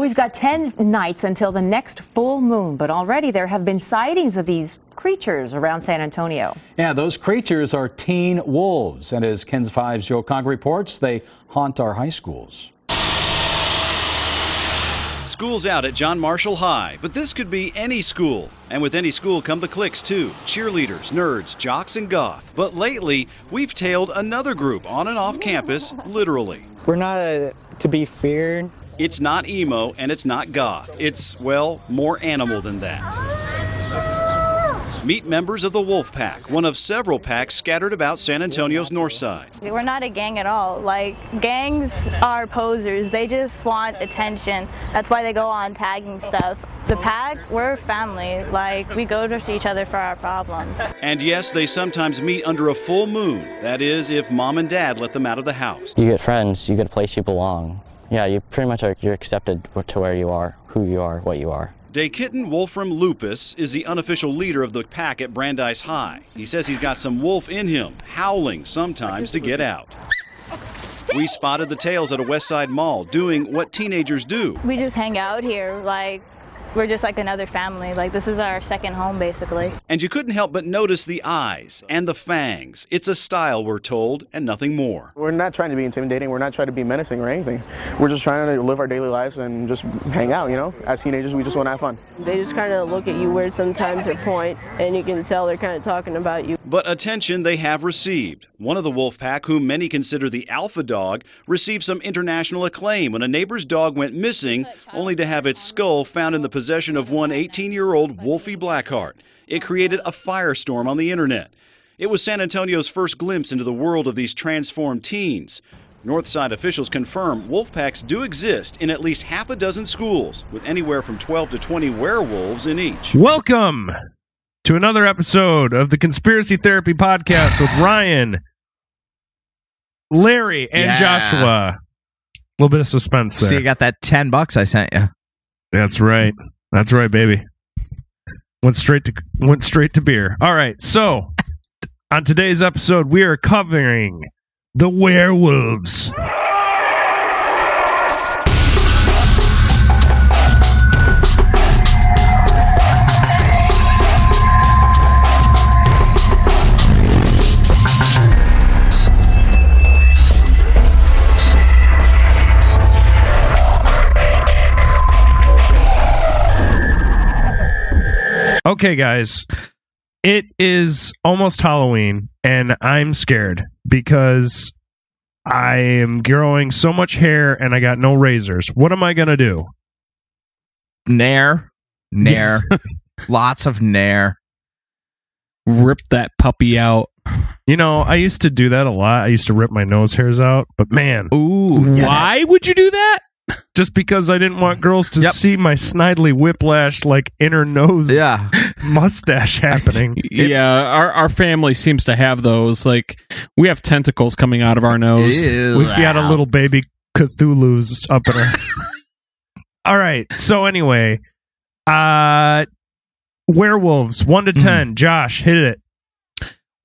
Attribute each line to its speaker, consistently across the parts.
Speaker 1: We've got 10 nights until the next full moon, but already there have been sightings of these creatures around San Antonio.
Speaker 2: Yeah, those creatures are teen wolves, and as KENS 5's Joe Cog reports, they haunt our high schools.
Speaker 3: School's out at John Marshall High, but this could be any school. And with any school come the cliques, too cheerleaders, nerds, jocks, and goth. But lately, we've tailed another group on and off campus, literally.
Speaker 4: We're not a, uh, to be feared
Speaker 3: it's not emo and it's not goth. It's, well, more animal than that. Meet members of the Wolf Pack, one of several packs scattered about San Antonio's north side.
Speaker 5: We're not a gang at all. Like, gangs are posers. They just want attention. That's why they go on tagging stuff. The pack, we're family. Like, we go to each other for our problems.
Speaker 3: And yes, they sometimes meet under a full moon. That is, if mom and dad let them out of the house.
Speaker 6: You get friends, you get a place you belong yeah, you pretty much are you're accepted to where you are, who you are, what you are.
Speaker 3: Kitten Wolfram Lupus is the unofficial leader of the pack at Brandeis High. He says he's got some wolf in him, howling sometimes to get out. We spotted the tails at a West Side mall doing what teenagers do.
Speaker 5: We just hang out here, like we're just like another family. Like this is our second home basically.
Speaker 3: And you couldn't help but notice the eyes and the fangs. It's a style we're told and nothing more.
Speaker 7: We're not trying to be intimidating. We're not trying to be menacing or anything. We're just trying to live our daily lives and just hang out, you know? As teenagers, we just want to have fun.
Speaker 8: They just kind of look at you weird sometimes or point and you can tell they're kind of talking about you.
Speaker 3: But attention they have received. One of the wolf pack, whom many consider the alpha dog, received some international acclaim when a neighbor's dog went missing only to have its skull found in the possession possession of one 18 year old Wolfie Blackheart. It created a firestorm on the internet. It was San Antonio's first glimpse into the world of these transformed teens. Northside officials confirm wolf packs do exist in at least half a dozen schools, with anywhere from 12 to 20 werewolves in each.
Speaker 9: Welcome to another episode of the Conspiracy Therapy Podcast with Ryan, Larry, and yeah. Joshua. A little bit of suspense there.
Speaker 10: So you got that 10 bucks I sent you.
Speaker 9: That's right. That's right, baby. Went straight to went straight to beer. All right, so on today's episode, we are covering the werewolves. Okay, guys. It is almost Halloween, and I'm scared because I am growing so much hair and I got no razors. What am I going to do?
Speaker 10: Nair. Nair. Lots of nair.
Speaker 11: Rip that puppy out.
Speaker 9: You know, I used to do that a lot. I used to rip my nose hairs out, but man.
Speaker 10: Ooh. Why that- would you do that?
Speaker 9: just because I didn't want girls to Yep. see my snidely whiplash like inner nose Yeah. mustache happening.
Speaker 11: yeah, our our family seems to have those. Like we have tentacles coming out of our nose.
Speaker 9: We've got a little baby Cthulhu's up in her. All right. So anyway, uh werewolves, one to mm. ten. Josh, hit it.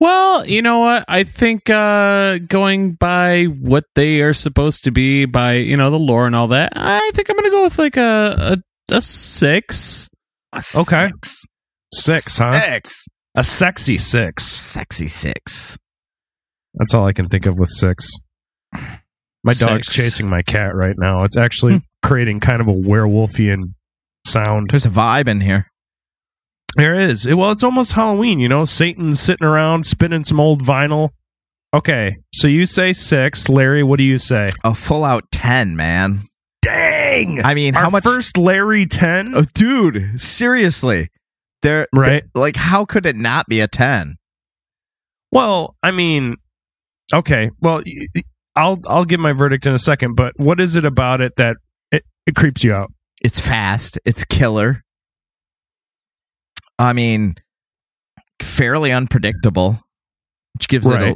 Speaker 11: Well, you know what? I think uh, going by what they are supposed to be, by you know the lore and all that, I think I'm going to go with like a a, a six. A
Speaker 9: okay, six, six huh? Six. A sexy six.
Speaker 10: Sexy six.
Speaker 9: That's all I can think of with six. My six. dog's chasing my cat right now. It's actually hmm. creating kind of a werewolfian sound.
Speaker 10: There's a vibe in here.
Speaker 9: There is. Well, it's almost Halloween, you know? Satan's sitting around spinning some old vinyl. Okay, so you say six. Larry, what do you say?
Speaker 10: A full out 10, man.
Speaker 9: Dang!
Speaker 10: I mean, Our how much.
Speaker 9: First Larry 10?
Speaker 10: Oh, uh, dude, seriously. There, right? They're, like, how could it not be a 10?
Speaker 9: Well, I mean, okay. Well, I'll I'll give my verdict in a second, but what is it about it that it, it creeps you out?
Speaker 10: It's fast. It's killer. I mean, fairly unpredictable, which gives right.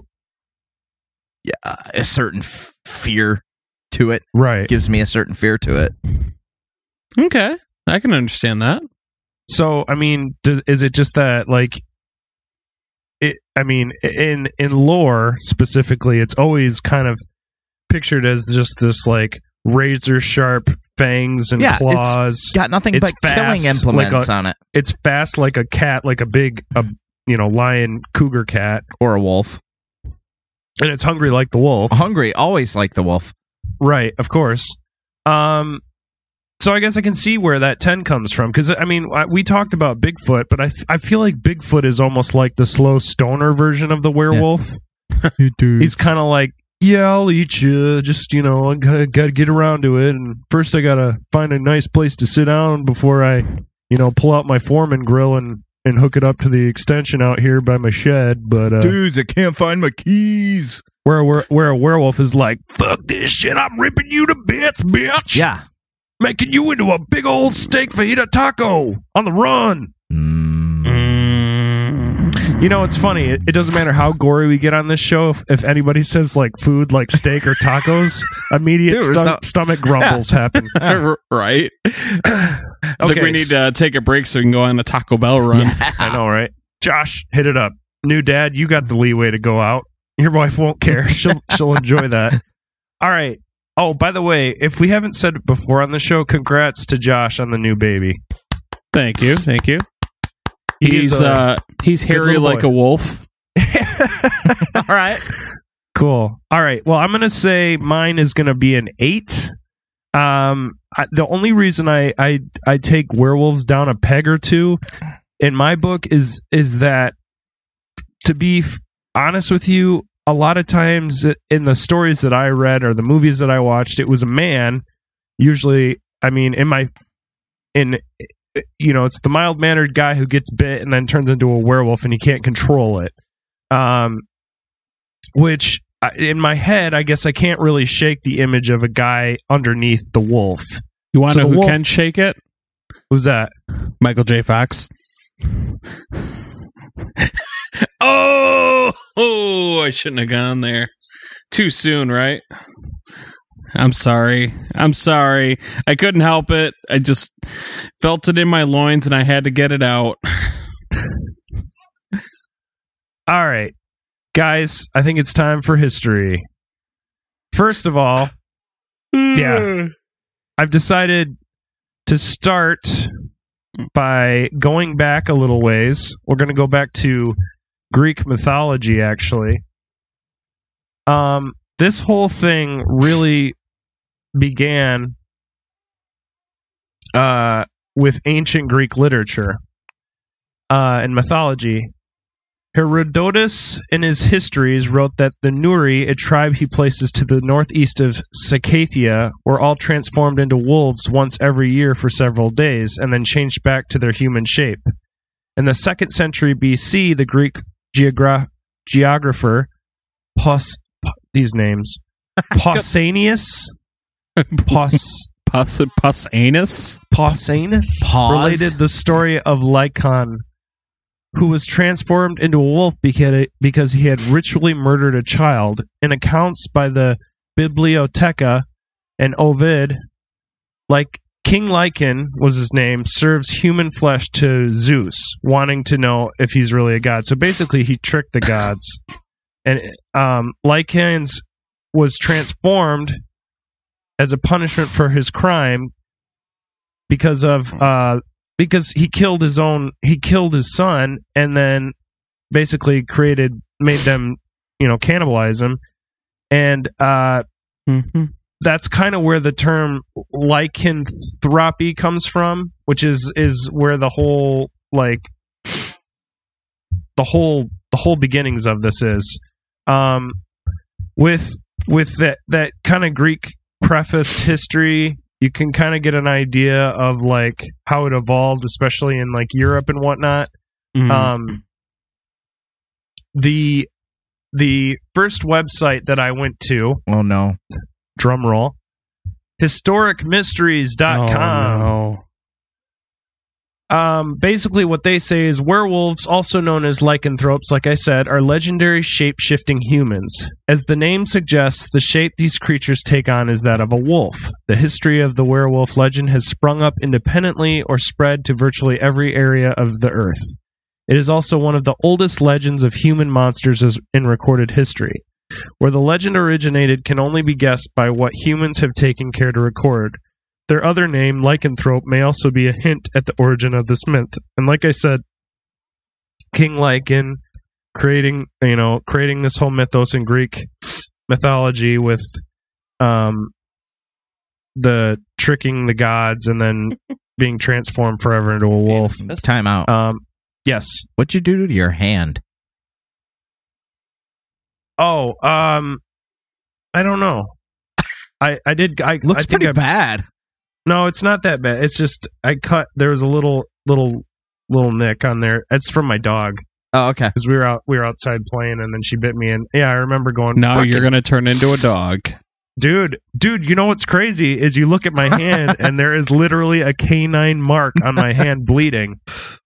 Speaker 10: it a, a certain f- fear to it.
Speaker 9: Right. It
Speaker 10: gives me a certain fear to it.
Speaker 9: Okay. I can understand that. So, I mean, does, is it just that like it I mean, in in lore specifically, it's always kind of pictured as just this like razor sharp fangs and yeah, claws. It's
Speaker 10: got nothing it's but fast, killing implements
Speaker 9: like
Speaker 10: a, on it.
Speaker 9: It's fast like a cat, like a big, a, you know, lion, cougar cat,
Speaker 10: or a wolf.
Speaker 9: And it's hungry like the wolf.
Speaker 10: Hungry, always like the wolf.
Speaker 9: Right, of course. Um, so I guess I can see where that 10 comes from. Because, I mean, I, we talked about Bigfoot, but I, I feel like Bigfoot is almost like the slow stoner version of the werewolf. Yeah. He's kind of like yeah, I'll eat you. Uh, just you know, I gotta, get around to it, and first I gotta find a nice place to sit down before I, you know, pull out my foreman grill and and hook it up to the extension out here by my shed. But
Speaker 10: uh, dudes, I can't find my keys.
Speaker 9: Where where where a werewolf is like, fuck this shit, I'm ripping you to bits, bitch.
Speaker 10: Yeah,
Speaker 9: making you into a big old steak fajita taco on the run. Mm. You know, it's funny. It, it, doesn't matter how gory we get on this show. If, if anybody says like food, like steak or tacos, immediate Dude, stomach grumbles happen.
Speaker 10: right.
Speaker 11: I think we need to take a break so we can go on a Taco Bell run.
Speaker 9: Yeah. I know, right? Josh, hit it up. New dad, you got the leeway to go out. Your wife won't care. She'll she'll enjoy that. All right. Oh, by the way, if we haven't said it before on the show, congrats to Josh on the new baby.
Speaker 11: Thank you. Thank you. He's, he's a, uh he's hairy like a wolf.
Speaker 10: All right.
Speaker 9: Cool. All right. Well, I'm going to say mine is going to be an 8. Um I, the only reason I I I take werewolves down a peg or two in my book is is that to be f- honest with you, a lot of times in the stories that I read or the movies that I watched, it was a man. Usually, I mean, in my in you know it's the mild mannered guy who gets bit and then turns into a werewolf and he can't control it. Um, which in my head, I guess I can't really shake the image of a guy underneath the wolf. You want to so know who wolf, can shake it? Who's that?
Speaker 11: Michael J. Fox. oh, oh, I shouldn't have gone there. Too soon, right? I'm sorry. I'm sorry. I couldn't help it. I just felt it in my loins and I had to get it out.
Speaker 9: all right. Guys, I think it's time for history. First of all, yeah. I've decided to start by going back a little ways. We're going to go back to Greek mythology actually. Um this whole thing really began uh, with ancient Greek literature uh, and mythology. Herodotus, in his histories, wrote that the Neuri, a tribe he places to the northeast of Scythia, were all transformed into wolves once every year for several days, and then changed back to their human shape. In the second century BC, the Greek geogra- geographer Pos- these names. Pausanias.
Speaker 10: Paus. Pus, Pausanias,
Speaker 9: Pausanias related the story of Lycaon, who was transformed into a wolf because he had ritually murdered a child. In accounts by the Bibliotheca and Ovid, like King Lycan was his name, serves human flesh to Zeus, wanting to know if he's really a god. So basically, he tricked the gods. and um, Lycans was transformed as a punishment for his crime because of uh, because he killed his own he killed his son and then basically created made them you know cannibalize him and uh, mm-hmm. that's kind of where the term lycanthropy comes from which is is where the whole like the whole the whole beginnings of this is um, with with that that kind of Greek prefaced history, you can kind of get an idea of like how it evolved, especially in like Europe and whatnot. Mm-hmm. Um, the the first website that I went to.
Speaker 10: Oh no!
Speaker 9: Drum roll. Historicmysteries.com. Oh, no um, basically what they say is werewolves, also known as lycanthropes, like I said, are legendary shape shifting humans. As the name suggests, the shape these creatures take on is that of a wolf. The history of the werewolf legend has sprung up independently or spread to virtually every area of the earth. It is also one of the oldest legends of human monsters in recorded history. Where the legend originated can only be guessed by what humans have taken care to record, their other name, lycanthrope, may also be a hint at the origin of this myth. And like I said, King Lycan creating you know creating this whole mythos in Greek mythology with um the tricking the gods and then being transformed forever into a wolf.
Speaker 10: Time out. Um,
Speaker 9: yes.
Speaker 10: What'd you do to your hand?
Speaker 9: Oh, um, I don't know. I I did. I
Speaker 10: looks
Speaker 9: I
Speaker 10: pretty I, bad.
Speaker 9: No, it's not that bad. It's just I cut. There was a little little little nick on there. It's from my dog.
Speaker 10: Oh, okay.
Speaker 9: Because we were out we were outside playing, and then she bit me. And yeah, I remember going.
Speaker 10: Now you're gonna turn into a dog,
Speaker 9: dude. Dude, you know what's crazy is you look at my hand, and there is literally a canine mark on my hand, bleeding.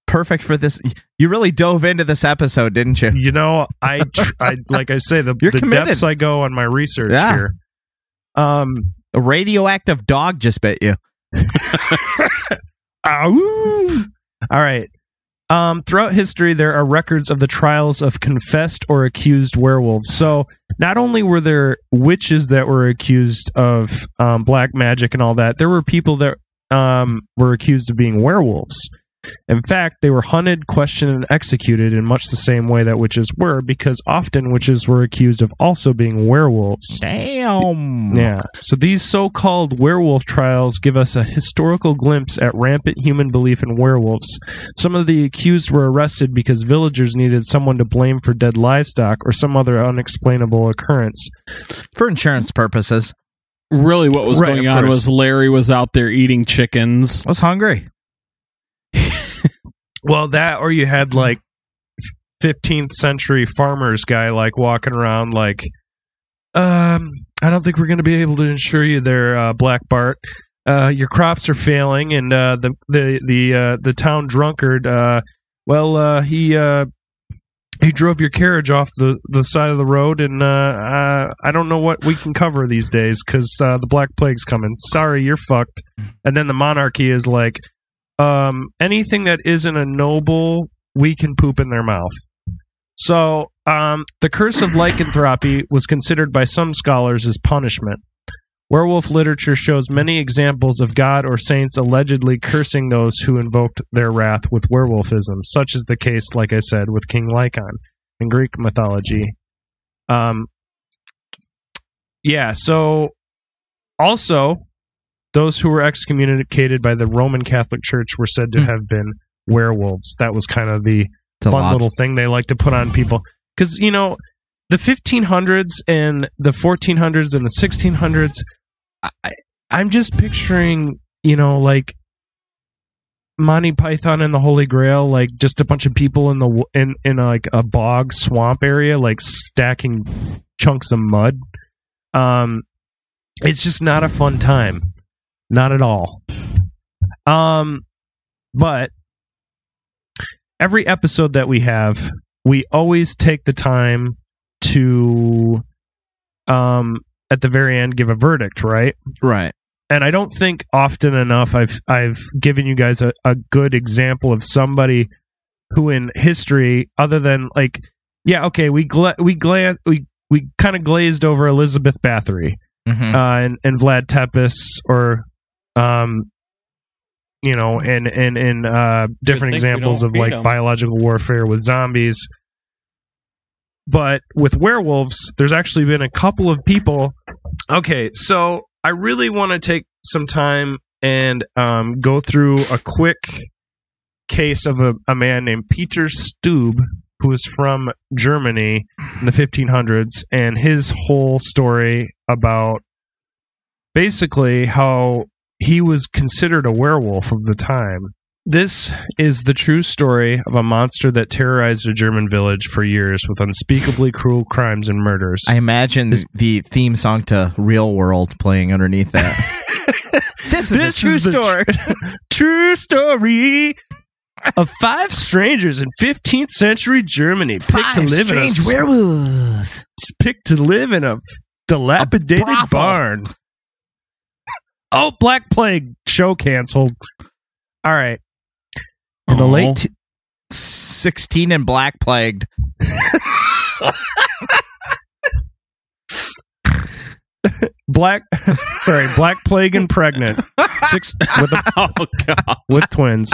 Speaker 10: Perfect for this. You really dove into this episode, didn't you?
Speaker 9: You know, I, tr- I like I say the, the depths I go on my research yeah. here.
Speaker 10: Um, a radioactive dog just bit you.
Speaker 9: All right. Um, throughout history, there are records of the trials of confessed or accused werewolves. So, not only were there witches that were accused of um, black magic and all that, there were people that um, were accused of being werewolves. In fact, they were hunted, questioned, and executed in much the same way that witches were, because often witches were accused of also being werewolves.
Speaker 10: Damn.
Speaker 9: Yeah. So these so called werewolf trials give us a historical glimpse at rampant human belief in werewolves. Some of the accused were arrested because villagers needed someone to blame for dead livestock or some other unexplainable occurrence.
Speaker 10: For insurance purposes
Speaker 9: really what was right, going on was Larry was out there eating chickens.
Speaker 10: I was hungry.
Speaker 9: Well, that or you had like 15th century farmers guy like walking around like, um, I don't think we're going to be able to insure you there, uh, Black Bart. Uh, your crops are failing, and uh, the the the uh, the town drunkard. Uh, well, uh, he he drove your carriage off the, the side of the road, and I, I don't know what we can cover these days because the Black Plague's coming. Sorry, you're fucked. And then the monarchy is like, um, anything that isn't a noble, we can poop in their mouth. So um, the curse of lycanthropy was considered by some scholars as punishment. Werewolf literature shows many examples of God or saints allegedly cursing those who invoked their wrath with werewolfism, such is the case, like I said, with King Lycaon in Greek mythology. Um, yeah, so also those who were excommunicated by the Roman Catholic Church were said to hmm. have been werewolves. That was kind of the fun lot. little thing they like to put on people. Because, you know, the 1500s and the 1400s and the 1600s, I, I'm just picturing, you know, like Monty Python and the Holy Grail, like just a bunch of people in the in in like a bog swamp area, like stacking chunks of mud. Um, it's just not a fun time. Not at all. Um, but every episode that we have, we always take the time to, um, at the very end, give a verdict, right?
Speaker 10: Right.
Speaker 9: And I don't think often enough I've I've given you guys a, a good example of somebody who in history, other than like, yeah, okay, we gla- we gla- we we kind of glazed over Elizabeth Bathory mm-hmm. uh, and and Vlad Tepes or um, you know, and and and uh, different examples of like them. biological warfare with zombies. But with werewolves, there's actually been a couple of people. Okay, so I really want to take some time and um, go through a quick case of a, a man named Peter Stubbe, who is from Germany in the 1500s, and his whole story about basically how he was considered a werewolf of the time. This is the true story of a monster that terrorized a German village for years with unspeakably cruel crimes and murders.
Speaker 10: I imagine the theme song to Real World playing underneath that. this is this a true is story. Tr-
Speaker 9: true story of five strangers in 15th century Germany picked five to live
Speaker 10: strange in a, werewolves.
Speaker 9: Picked to live in a dilapidated a barn oh, Black Plague show canceled. All right. In the oh. late t-
Speaker 10: 16 and Black Plagued.
Speaker 9: Black, sorry, Black Plague and pregnant, six with, a, oh, with twins.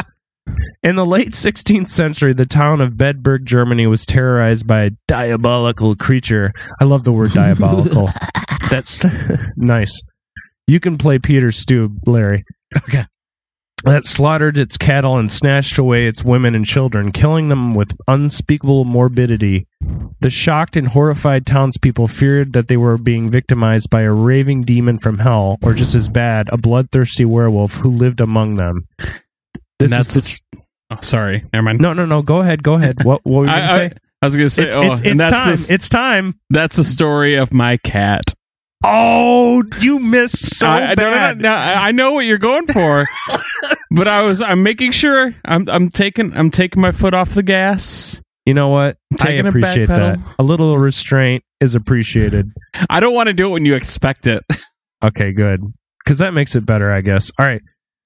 Speaker 9: In the late 16th century, the town of Bedburg, Germany, was terrorized by a diabolical creature. I love the word diabolical. That's nice. You can play Peter Stubbe, Larry.
Speaker 10: Okay.
Speaker 9: That slaughtered its cattle and snatched away its women and children, killing them with unspeakable morbidity. The shocked and horrified townspeople feared that they were being victimized by a raving demon from hell, or just as bad, a bloodthirsty werewolf who lived among them.
Speaker 10: This and that's is the, oh, sorry. Never mind.
Speaker 9: No, no, no. Go ahead. Go ahead. What, what were you going to say?
Speaker 10: I, I was going to say. It's, oh, it's, it's time. it's time.
Speaker 9: That's the story of my cat.
Speaker 10: Oh, you missed so I,
Speaker 9: bad. No, no, no, I know what you're going for, but I was I'm making sure I'm I'm taking I'm taking my foot off the gas. You know what? Taking I appreciate that. A little restraint is appreciated.
Speaker 10: I don't want to do it when you expect it.
Speaker 9: Okay, good. Because that makes it better, I guess. All right.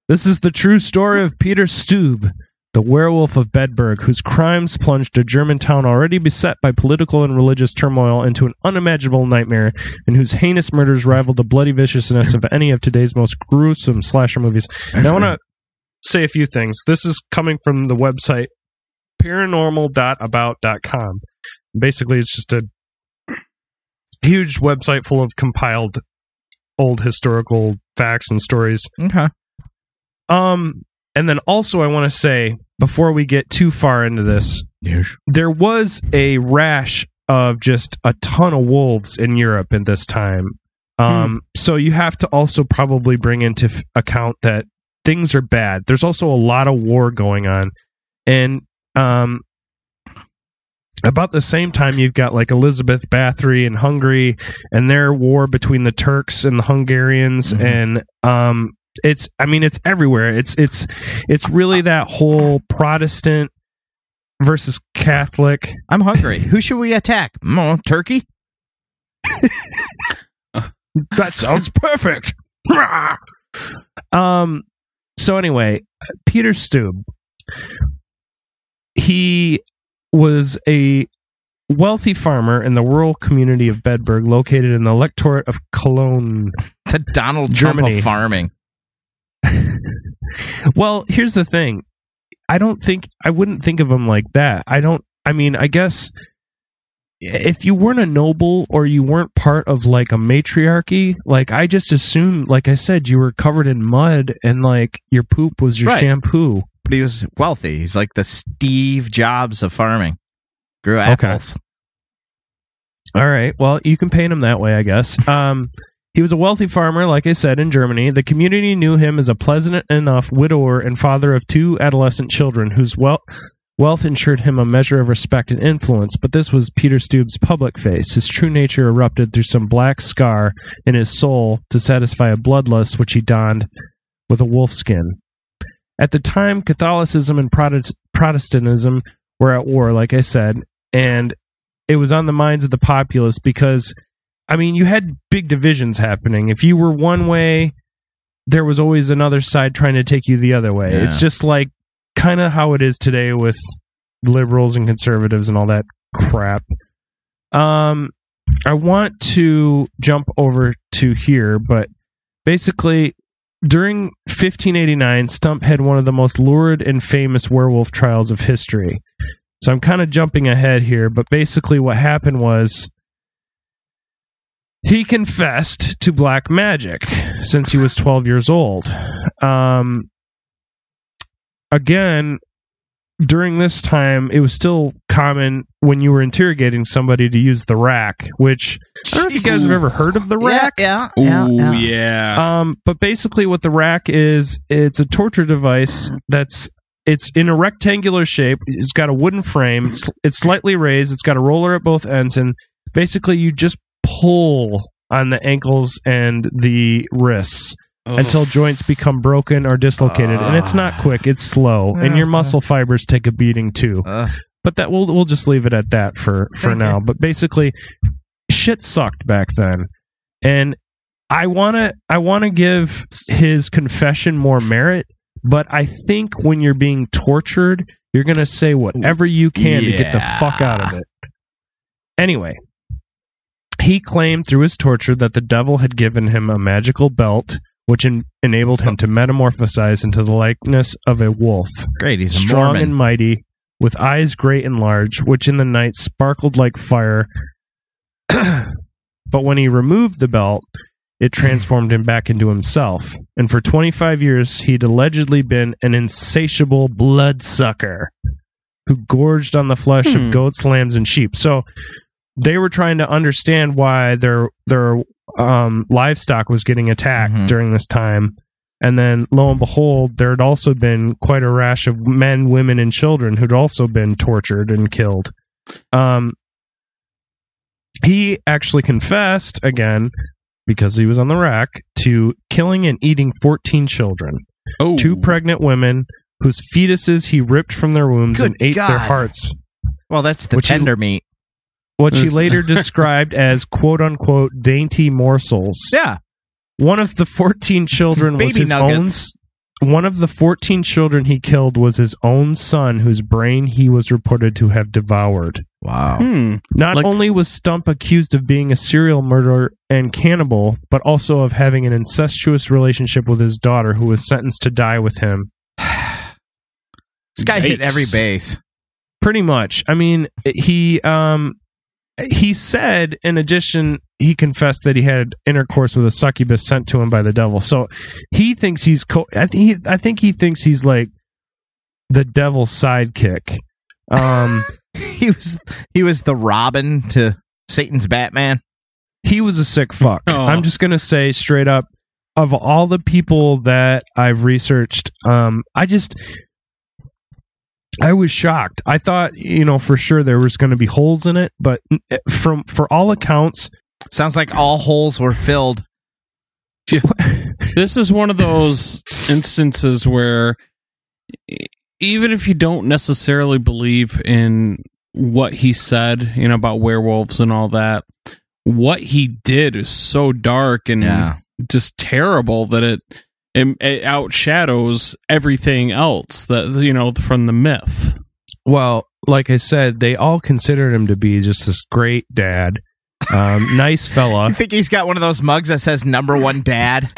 Speaker 9: This is the true story of Peter Stubbe, the werewolf of Bedburg, whose crimes plunged a German town already beset by political and religious turmoil into an unimaginable nightmare, and whose heinous murders rival the bloody viciousness of any of today's most gruesome slasher movies. I want to say a few things. This is coming from the website paranormal.about.com. Basically, it's just a huge website full of compiled old historical facts and stories.
Speaker 10: Okay.
Speaker 9: Um, and then also, I want to say before we get too far into this, yes. there was a rash of just a ton of wolves in Europe in this time. Hmm. Um, hmm. So you have to also probably bring into f- account that things are bad. There's also a lot of war going on, and um, about the same time you've got like Elizabeth Bathory in Hungary and their war between the Turks and the Hungarians mm-hmm. and um, it's I mean it's everywhere. It's it's it's really that whole Protestant versus Catholic.
Speaker 10: I'm hungry. Who should we attack? Mm, uh, turkey. that sounds perfect.
Speaker 9: um. So anyway, Peter Stubbe. He was a wealthy farmer in the rural community of Bedburg, located in the electorate of Cologne.
Speaker 10: The Donald Germany. Trump of farming.
Speaker 9: well, here's the thing. I don't think I wouldn't think of him like that. I don't. I mean, I guess if you weren't a noble or you weren't part of like a matriarchy, like I just assume, like I said, you were covered in mud and like your poop was your right. shampoo.
Speaker 10: But he was wealthy. He's like the Steve Jobs of farming. Grew apples. Okay.
Speaker 9: All right. Well, you can paint him that way, I guess. Um, he was a wealthy farmer, like I said, in Germany. The community knew him as a pleasant enough widower and father of two adolescent children whose wealth. Wealth ensured him a measure of respect and influence, but this was Peter Stubbe's public face. His true nature erupted through some black scar in his soul to satisfy a bloodlust which he donned with a wolf skin. At the time, Catholicism and Protestantism were at war, like I said, and it was on the minds of the populace because I mean, you had big divisions happening. If you were one way, there was always another side trying to take you the other way. Yeah. It's just like kind of how it is today with liberals and conservatives and all that crap. Um, I want to jump over to here, but basically, during 1589, Stump had one of the most lurid and famous werewolf trials of history. So I'm kind of jumping ahead here, but basically, what happened was he confessed to black magic since he was 12 years old. Um, again, during this time, it was still common when you were interrogating somebody to use the rack, which I don't know if you guys have ever heard of the rack.
Speaker 10: Yeah,
Speaker 11: yeah, Ooh, yeah. yeah.
Speaker 9: Um, but basically, what the rack is, it's a torture device that's it's in a rectangular shape. It's got a wooden frame. It's, it's slightly raised. It's got a roller at both ends, and basically, you just pull on the ankles and the wrists Ugh. Oh. until joints become broken or dislocated. Uh. and it's not ah. quick, it's slow. and your muscle fibers take a beating too. Uh. But that we'll we'll just leave it at that for, for now. But basically shit sucked back then. And I wanna I wanna give his confession more merit, but I think when you're being tortured, you're gonna say whatever you can yeah. to get the fuck out of it. Anyway, he claimed through his torture that the devil had given him a magical belt, which en- enabled him to metamorphosize into the likeness of a wolf.
Speaker 10: Great, he's strong
Speaker 9: and mighty, with eyes great and large, which in the night sparkled like fire. but when he removed the belt, it transformed him back into himself. And for 25 years, he'd allegedly been an insatiable bloodsucker who gorged on the flesh hmm. of goats, lambs, and sheep. So they were trying to understand why their their um, livestock was getting attacked mm-hmm. during this time. And then lo and behold, there had also been quite a rash of men, women, and children who'd also been tortured and killed. Um, he actually confessed again because he was on the rack to killing and eating 14 children, oh. two pregnant women whose fetuses he ripped from their wombs Good and ate God. their hearts.
Speaker 10: Well, that's the tender
Speaker 9: he,
Speaker 10: meat
Speaker 9: what she later described as quote unquote dainty morsels.
Speaker 10: Yeah.
Speaker 9: One of the 14 children was his nuggets. own. One of the 14 children he killed was his own son, whose brain he was reported to have devoured.
Speaker 10: Wow.
Speaker 9: Hmm. Not like, only was Stump accused of being a serial murderer and cannibal, but also of having an incestuous relationship with his daughter, who was sentenced to die with him.
Speaker 10: this guy Yikes. hit every base.
Speaker 9: Pretty much. I mean, he um he said, in addition, he confessed that he had intercourse with a succubus sent to him by the devil. So he thinks he's. Co- I think. He, I think he thinks he's like the devil's sidekick. Um, he
Speaker 10: was. He was the Robin to Satan's Batman.
Speaker 9: He was a sick fuck. Oh. I'm just gonna say straight up. Of all the people that I've researched, um, I just I was shocked. I thought, you know, for sure there was going to be holes in it, but eh, from for all accounts,
Speaker 10: sounds like all holes were filled.
Speaker 11: this is one of those instances where even if you don't necessarily believe in what he said, you know, about werewolves and all that, what he did is so dark and yeah. just terrible that it it, it outshadows everything else that you know from the myth.
Speaker 9: Well, like I said, they all considered him to be just this great dad, um, nice fella. I
Speaker 10: think he's got one of those mugs that says "Number One Dad."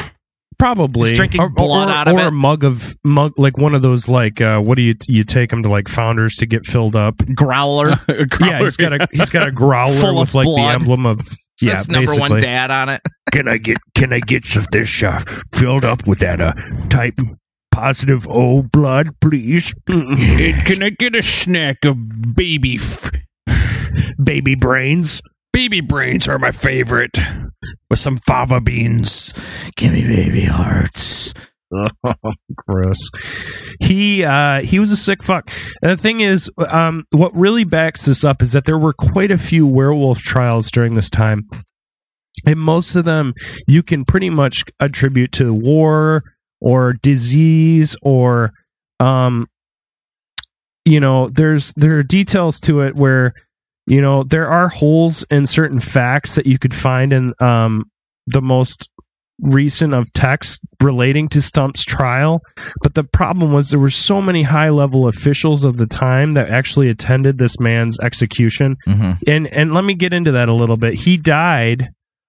Speaker 9: Probably
Speaker 10: just drinking or, blood or, out of or it, or a
Speaker 9: mug of mug like one of those like uh, what do you you take them to like Founders to get filled up
Speaker 10: growler.
Speaker 9: growler.
Speaker 10: Yeah,
Speaker 9: he's got a he's got a growler Full with like blood. the emblem of
Speaker 10: yeah, number basically. one dad on it. can I get
Speaker 11: can I get some this uh, filled up with that uh type positive O blood, please? can I get a snack of baby f- baby brains? Baby brains are my favorite. With some fava beans. Give me baby hearts.
Speaker 9: Gross. He uh, he was a sick fuck. And the thing is, um, what really backs this up is that there were quite a few werewolf trials during this time, and most of them you can pretty much attribute to war or disease or um, you know, there's there are details to it where you know there are holes in certain facts that you could find in um the most recent of text relating to Stump's trial, but the problem was there were so many high level officials of the time that actually attended this man's execution. Mm-hmm. And and let me get into that a little bit. He died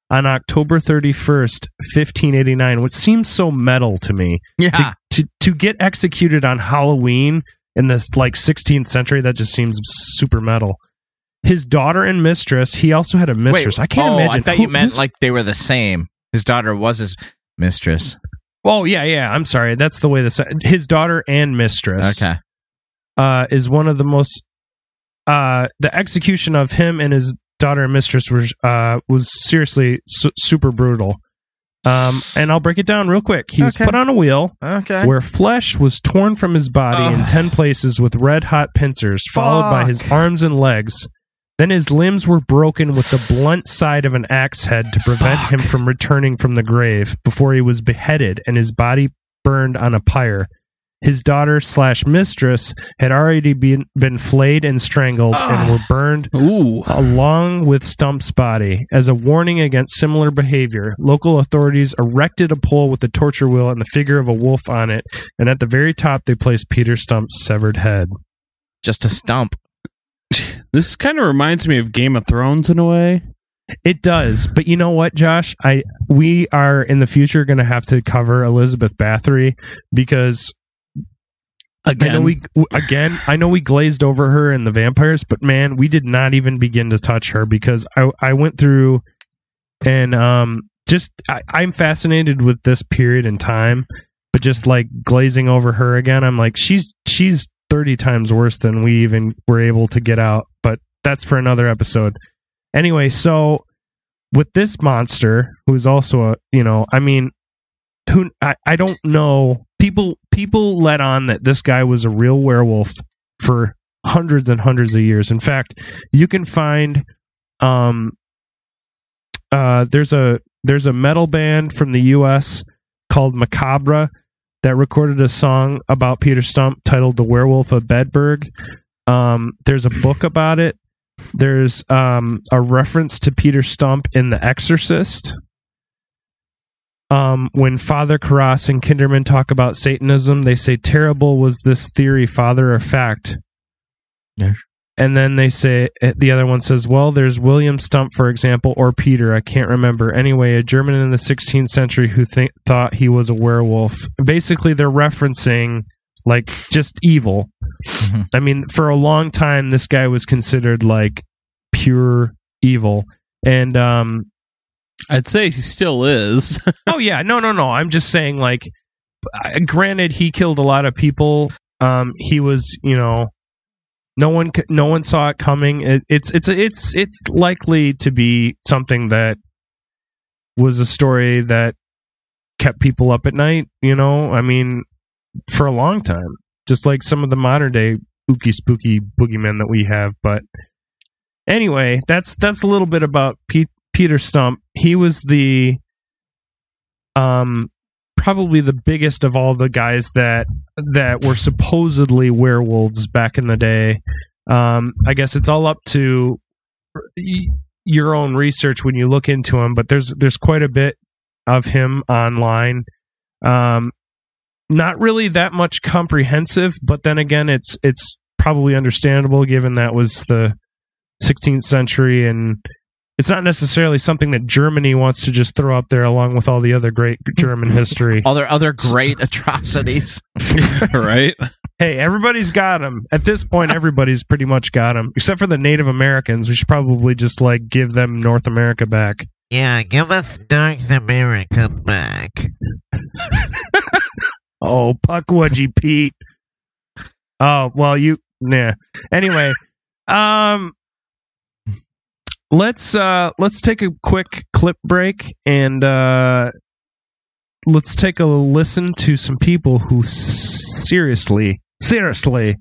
Speaker 9: on October 31st, 1589, which seems so metal to me.
Speaker 10: Yeah.
Speaker 9: To, to, to get executed on Halloween in this like 16th century, that just seems super metal his daughter and mistress. He also had a mistress. Wait, I can't oh, imagine.
Speaker 10: I thought who, you meant like they were the same. His daughter was his mistress.
Speaker 9: Oh yeah, yeah. I'm sorry. That's the way this. His daughter and mistress. Okay. Uh, is one of the most. Uh, the execution of him and his daughter and mistress was uh was seriously su- super brutal. Um, and I'll break it down real quick. He was okay. put on a wheel,
Speaker 10: okay.
Speaker 9: where flesh was torn from his body Ugh. in ten places with red hot pincers, followed Fuck. by his arms and legs. Then his limbs were broken with the blunt side of an axe head to prevent Fuck. him from returning from the grave before he was beheaded and his body burned on a pyre. His daughter slash mistress had already been, been flayed and strangled and were burned Ooh. along with Stump's body. As a warning against similar behavior, local authorities erected a pole with a torture wheel and the figure of a wolf on it, and at the very top they placed Peter Stump's severed head.
Speaker 10: Just a stump.
Speaker 11: This kind of reminds me of Game of Thrones in a way.
Speaker 9: It does, but you know what, Josh? I we are in the future going to have to cover Elizabeth Bathory because again, I know we again, I know we glazed over her in the vampires, but man, we did not even begin to touch her because I I went through and um just I, I'm fascinated with this period in time, but just like glazing over her again, I'm like she's she's 30 times worse than we even were able to get out that's for another episode. Anyway, so with this monster, who is also a, you know, I mean, who I, I don't know. People people let on that this guy was a real werewolf for hundreds and hundreds of years. In fact, you can find um uh there's a there's a metal band from the US called Macabre that recorded a song about Peter Stump titled The Werewolf of Bedburg. Um, there's a book about it there's um, a reference to Peter Stump in The Exorcist. Um, when Father Karras and Kinderman talk about Satanism, they say, Terrible was this theory, father of fact. Yes. And then they say, eh, the other one says, Well, there's William Stump, for example, or Peter, I can't remember. Anyway, a German in the 16th century who th- thought he was a werewolf. Basically, they're referencing like just evil Mm-hmm. I mean, for a long time, this guy was considered like pure evil, and um,
Speaker 11: I'd say he still is.
Speaker 9: oh yeah, no, no, no. I'm just saying, like, granted, he killed a lot of people. Um, he was, you know, no one, no one saw it coming. It, it's, it's, it's, it's likely to be something that was a story that kept people up at night. You know, I mean, for a long time just like some of the modern day spooky spooky boogeymen that we have. But anyway, that's that's a little bit about Pete, Peter Stump. He was the um probably the biggest of all the guys that that were supposedly werewolves back in the day. Um, I guess it's all up to your own research when you look into him, but there's there's quite a bit of him online. Um, not really that much comprehensive, but then again, it's it's probably understandable given that was the 16th century and it's not necessarily something that Germany wants to just throw up there along with all the other great German history. all
Speaker 10: their other great atrocities.
Speaker 9: right? Hey, everybody's got them. At this point, everybody's pretty much got them, except for the Native Americans. We should probably just like give them North America back.
Speaker 11: Yeah, give us North America back.
Speaker 9: Oh, Pukwudgie Pete. Oh, well, you, yeah. Anyway, um, let's uh let's take a quick clip break and uh let's take a listen to some people who seriously seriously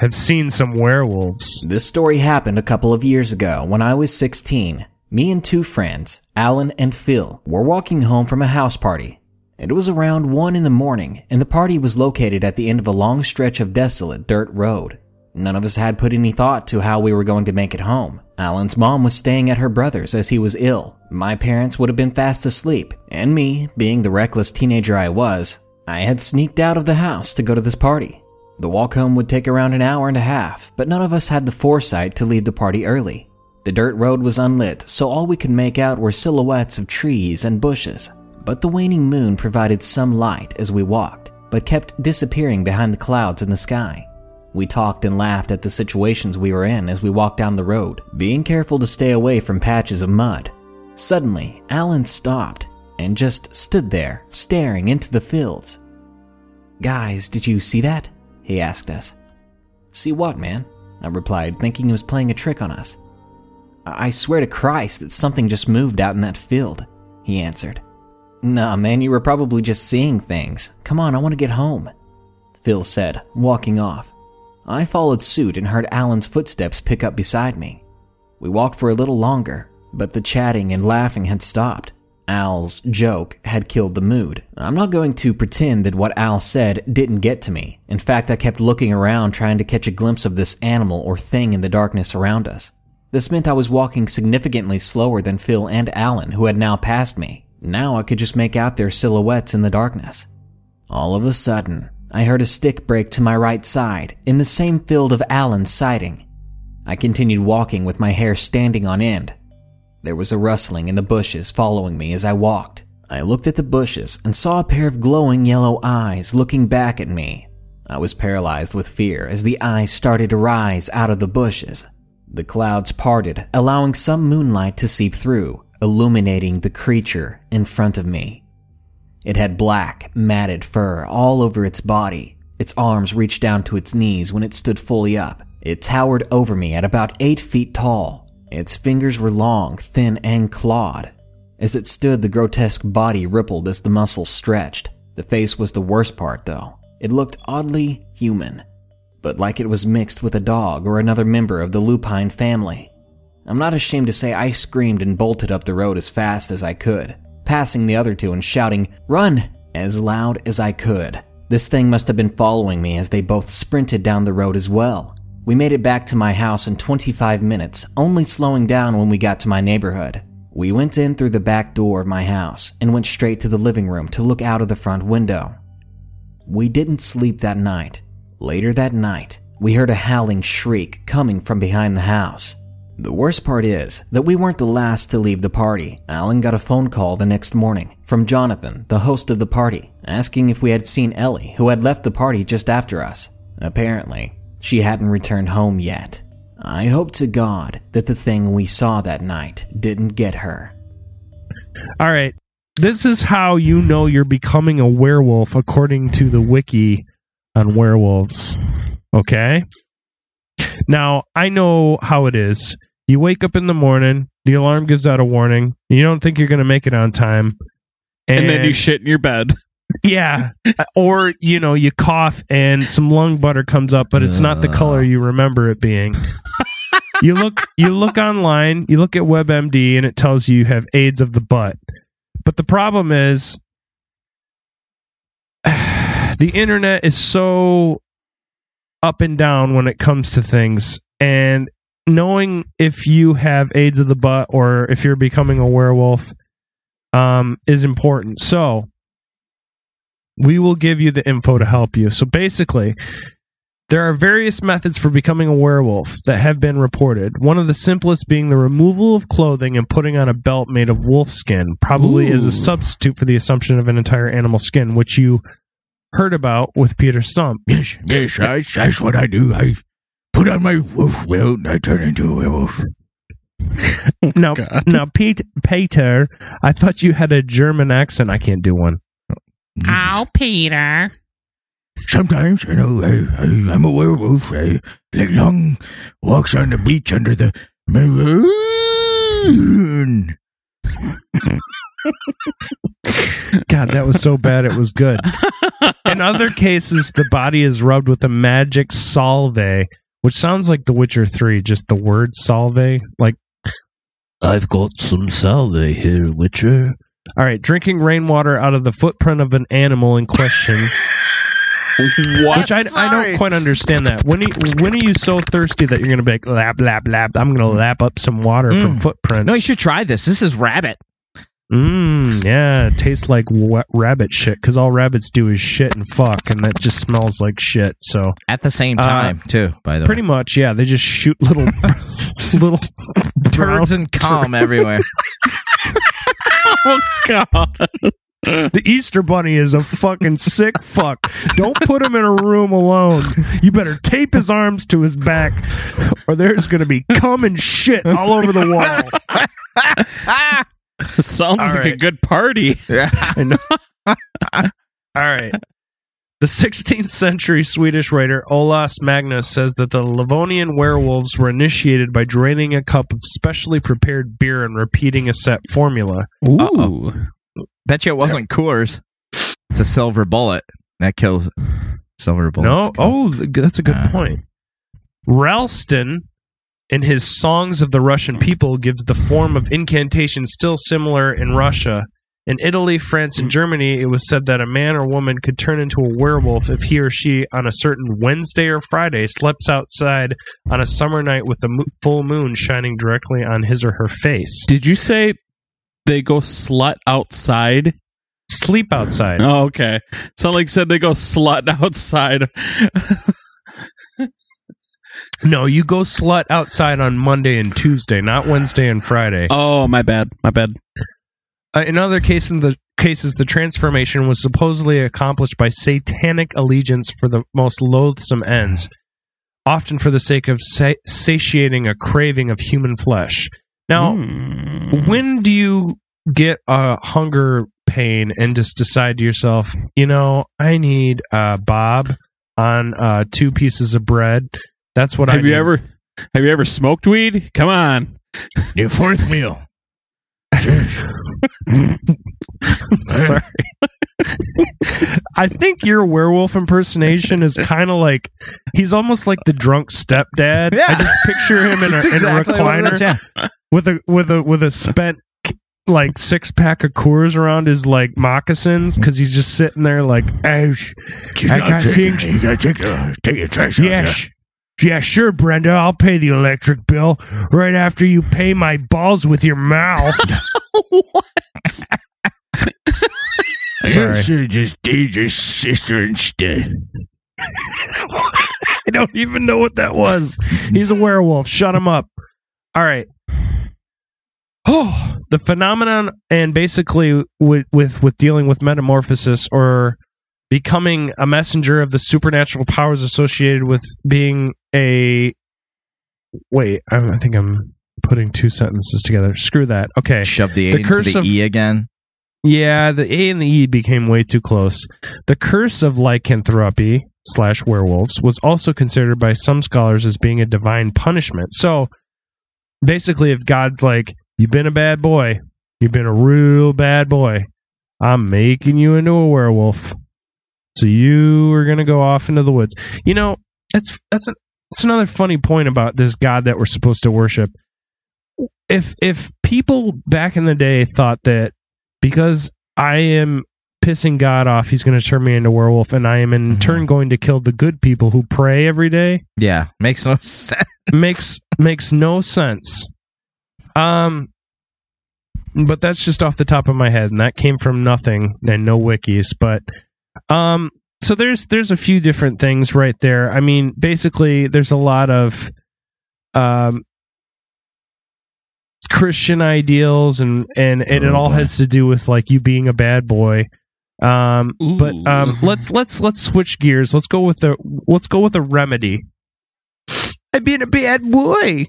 Speaker 9: have seen some werewolves.
Speaker 12: This story happened a couple of years ago when I was 16. Me and two friends, Alan and Phil, were walking home from a house party it was around 1 in the morning, and the party was located at the end of a long stretch of desolate dirt road. None of us had put any thought to how we were going to make it home. Alan's mom was staying at her brother's as he was ill. My parents would have been fast asleep, and me, being the reckless teenager I was, I had sneaked out of the house to go to this party. The walk home would take around an hour and a half, but none of us had the foresight to leave the party early. The dirt road was unlit, so all we could make out were silhouettes of trees and bushes but the waning moon provided some light as we walked, but kept disappearing behind the clouds in the sky. We talked and laughed at the situations we were in as we walked down the road, being careful to stay away from patches of mud. Suddenly, Alan stopped and just stood there, staring into the fields. Guys, did you see that? He asked us. See what, man? I replied, thinking he was playing a trick on us. I, swear to Christ that something just moved out in that field, he answered. Nah, man, you were probably just seeing things. Come on, I want to get home. Phil said, walking off. I followed suit and heard Alan's footsteps pick up beside me. We walked for a little longer, but the chatting and laughing had stopped. Al's joke had killed the mood. I'm not going to pretend that what Al said didn't get to me. In fact, I kept looking around trying to catch a glimpse of this animal or thing in the darkness around us. This meant I was walking significantly slower than Phil and Alan, who had now passed me. Now I could just make out their silhouettes in the darkness. All of a sudden, I heard a stick break to my right side in the same field of Alan's sighting. I continued walking with my hair standing on end. There was a rustling in the bushes following me as I walked. I looked at the bushes and saw a pair of glowing yellow eyes looking back at me. I was paralyzed with fear as the eyes started to rise out of the bushes. The clouds parted, allowing some moonlight to seep through, illuminating the creature in front of me. It had black, matted fur all over its body. Its arms reached down to its knees when it stood fully up. It towered over me at about eight feet tall. Its fingers were long, thin, and clawed. As it stood, the grotesque body rippled as the muscles stretched. The face was the worst part, though. It looked oddly human, but like it was mixed with a dog or another member of the lupine family. I'm not ashamed to say I screamed and bolted up the road as fast as I could, passing the other two and shouting, Run! as loud as I could. This thing must have been following me as they both sprinted down the road as well. We made it back to my house in 25 minutes, only slowing down when we got to my neighborhood. We went in through the back door of my house and went straight to the living room to look out of the front window. We didn't sleep that night. Later that night, we heard a howling shriek coming from behind the house. The worst part is that we weren't the last to leave the party. Alan got a phone call the next morning from Jonathan, the host of the party, asking if we had seen Ellie, who had left the party just after us. Apparently, she hadn't returned home yet. I hope to God that the thing we saw that night didn't get her.
Speaker 9: All right. This is how you know you're becoming a werewolf according to the wiki on werewolves. Okay? Now, I know how it is. You wake up in the morning, the alarm gives out a warning, you don't think you're going to make it on time.
Speaker 11: And, and then you shit in your bed.
Speaker 9: Yeah. or, you know, you cough and some lung butter comes up, but it's not the uh. color you remember it being. you look you look online, you look at WebMD and it tells you you have AIDS of the butt. But the problem is the internet is so up and down when it comes to things and knowing if you have AIDS of the butt or if you're becoming a werewolf um, is important. So we will give you the info to help you. So basically, there are various methods for becoming a werewolf that have been reported. One of the simplest being the removal of clothing and putting on a belt made of wolf skin, probably Ooh. is a substitute for the assumption of an entire animal skin, which you heard about with Peter Stump.
Speaker 13: Yes, yes, that's, what I do. I put on my wolf will, I turn into a werewolf.
Speaker 9: now, God. now, Pete, Peter, I thought you had a German accent. I can't do one.
Speaker 10: Oh, Peter.
Speaker 13: Sometimes, you know, I, I, am a werewolf. I like long walks on the beach under the moon.
Speaker 9: God, that was so bad. It was good. In other cases, the body is rubbed with a magic salve which sounds like The Witcher 3, just the word salve. Like,
Speaker 13: I've got some salve here, Witcher.
Speaker 9: All right, drinking rainwater out of the footprint of an animal in question. What? Which I, I don't quite understand that. When are, you, when are you so thirsty that you're going to be like, lap, lap, lap? I'm going to lap up some water mm. from footprints.
Speaker 10: No, you should try this. This is rabbit.
Speaker 9: Mmm, yeah, it tastes like rabbit shit because all rabbits do is shit and fuck, and that just smells like shit. So
Speaker 10: at the same uh, time, uh, too. By the
Speaker 9: pretty way, pretty much, yeah, they just shoot little little
Speaker 10: turds and calm everywhere.
Speaker 9: oh god. The Easter Bunny is a fucking sick fuck. Don't put him in a room alone. You better tape his arms to his back, or there's going to be cum and shit all over the wall.
Speaker 10: Sounds All like right. a good party. Yeah. I
Speaker 9: know. All right. The 16th century Swedish writer Olaus Magnus says that the Livonian werewolves were initiated by draining a cup of specially prepared beer and repeating a set formula.
Speaker 10: Ooh. Uh-oh. Bet you it wasn't Coors. It's a silver bullet. That kills silver
Speaker 9: bullets. No. Oh, that's a good uh. point. Ralston, in his Songs of the Russian People gives the form of incantation still similar in Russia. In Italy, France, and Germany, it was said that a man or woman could turn into a werewolf if he or she, on a certain Wednesday or Friday, slept outside on a summer night with the full moon shining directly on his or her face.
Speaker 11: Did you say they go slut outside?
Speaker 9: Sleep outside.
Speaker 11: Oh, okay. Sound like said they go slut outside.
Speaker 9: No, you go slut outside on Monday and Tuesday, not Wednesday and Friday.
Speaker 11: Oh, my bad. My bad.
Speaker 9: Uh, in other case, in the cases, the transformation was supposedly accomplished by satanic allegiance for the most loathsome ends, often for the sake of sa- satiating a craving of human flesh. Now, mm. when do you get a hunger pain and just decide to yourself, you know, I need uh, Bob on uh, two pieces of bread that's what
Speaker 11: have I. Have you do. ever? Have you ever smoked weed? Come on.
Speaker 13: Your fourth meal.
Speaker 9: sorry. I think your werewolf impersonation is kind of like he's almost like the drunk stepdad. Yeah. I just picture him in a, exactly in a recliner yeah. with a with a with a spent like six pack of Coors around his like moccasins because he's just sitting there like, oh, I got take, things. You gotta take, uh, take your trash out yes, yeah, sure, Brenda. I'll pay the electric bill right after you pay my balls with your mouth. what?
Speaker 13: You should just date your sister instead.
Speaker 9: I don't even know what that was. He's a werewolf. Shut him up. All right. Oh, the phenomenon, and basically with with, with dealing with metamorphosis or becoming a messenger of the supernatural powers associated with being a wait. I think I'm putting two sentences together. Screw that. Okay,
Speaker 10: shove the A the curse the of, E again.
Speaker 9: Yeah, the A and the E became way too close. The curse of lycanthropy slash werewolves was also considered by some scholars as being a divine punishment. So basically, if God's like, "You've been a bad boy. You've been a real bad boy. I'm making you into a werewolf." So you are going to go off into the woods. You know, that's that's an it's another funny point about this God that we're supposed to worship. If if people back in the day thought that because I am pissing God off, he's going to turn me into werewolf, and I am in mm-hmm. turn going to kill the good people who pray every day.
Speaker 10: Yeah, makes no sense.
Speaker 9: makes makes no sense. Um, but that's just off the top of my head, and that came from nothing and no wikis. But um, so there's there's a few different things right there. I mean, basically, there's a lot of um, Christian ideals, and and, and it oh, all has to do with like you being a bad boy. Um, Ooh. but um, let's let's let's switch gears. Let's go with the let's go with the remedy.
Speaker 10: I've been a bad boy.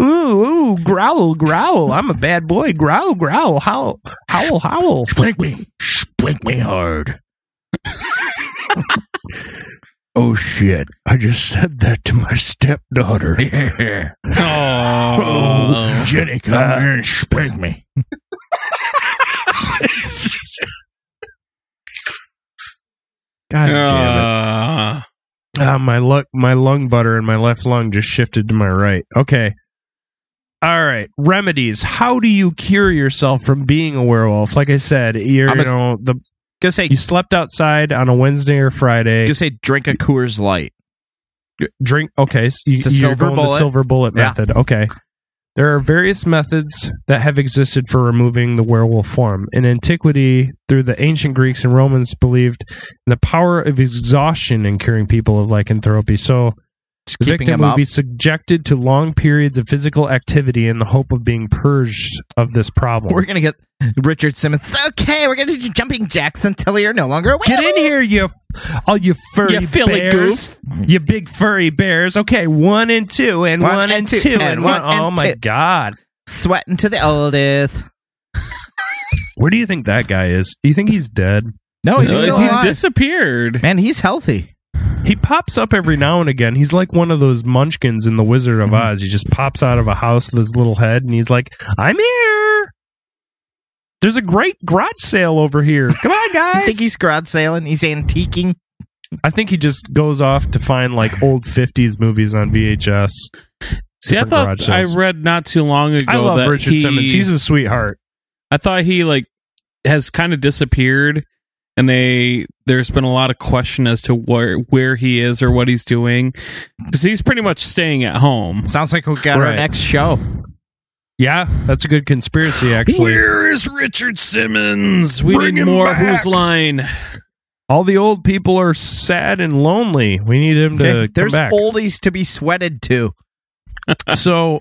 Speaker 10: Ooh, ooh, growl, growl. I'm a bad boy. Growl, growl, howl, howl, howl. Spank me,
Speaker 13: spank me hard. oh shit! I just said that to my stepdaughter. Oh, oh, Jenny, come uh, here and spank me.
Speaker 9: God damn it! Uh, ah, my luck, my lung butter and my left lung just shifted to my right. Okay. All right, remedies. How do you cure yourself from being a werewolf? Like I said, you're, a, you know the
Speaker 10: Gonna say
Speaker 9: you slept outside on a Wednesday or Friday. Gonna
Speaker 10: say drink a Coors Light.
Speaker 9: Drink. Okay, so you, it's a silver bullet. silver bullet yeah. method. Okay. There are various methods that have existed for removing the werewolf form. In antiquity, through the ancient Greeks and Romans believed in the power of exhaustion in curing people of lycanthropy. So just the victim will be subjected to long periods of physical activity in the hope of being purged of this problem.
Speaker 10: We're gonna get Richard Simmons. Okay, we're gonna do jumping jacks until
Speaker 9: you're
Speaker 10: no longer
Speaker 9: awake. Get in here, you all oh, you furry you Philly bears, goof. you big furry bears. Okay, one and two, and one, one and, two, two,
Speaker 10: and
Speaker 9: one.
Speaker 10: one oh and oh my two.
Speaker 9: god,
Speaker 10: sweating to the oldest.
Speaker 9: Where do you think that guy is? Do you think he's dead?
Speaker 10: No, he's no, still he alive.
Speaker 11: disappeared.
Speaker 10: Man, he's healthy.
Speaker 9: He pops up every now and again. He's like one of those munchkins in The Wizard of mm-hmm. Oz. He just pops out of a house with his little head and he's like, I'm here. There's a great garage sale over here. Come on, guys. I
Speaker 10: think he's garage sailing. He's antiquing.
Speaker 9: I think he just goes off to find like old 50s movies on VHS.
Speaker 11: See, I thought I read not too long ago. I love that Richard he, Simmons.
Speaker 9: He's a sweetheart.
Speaker 11: I thought he like has kind of disappeared and they there's been a lot of question as to where where he is or what he's doing because he's pretty much staying at home.
Speaker 10: Sounds like we got right. our next show.
Speaker 9: Yeah, that's a good conspiracy. Actually,
Speaker 13: where is Richard Simmons?
Speaker 11: We Bring need more. Back. Who's line?
Speaker 9: All the old people are sad and lonely. We need him okay, to. There's back.
Speaker 10: oldies to be sweated to.
Speaker 9: so,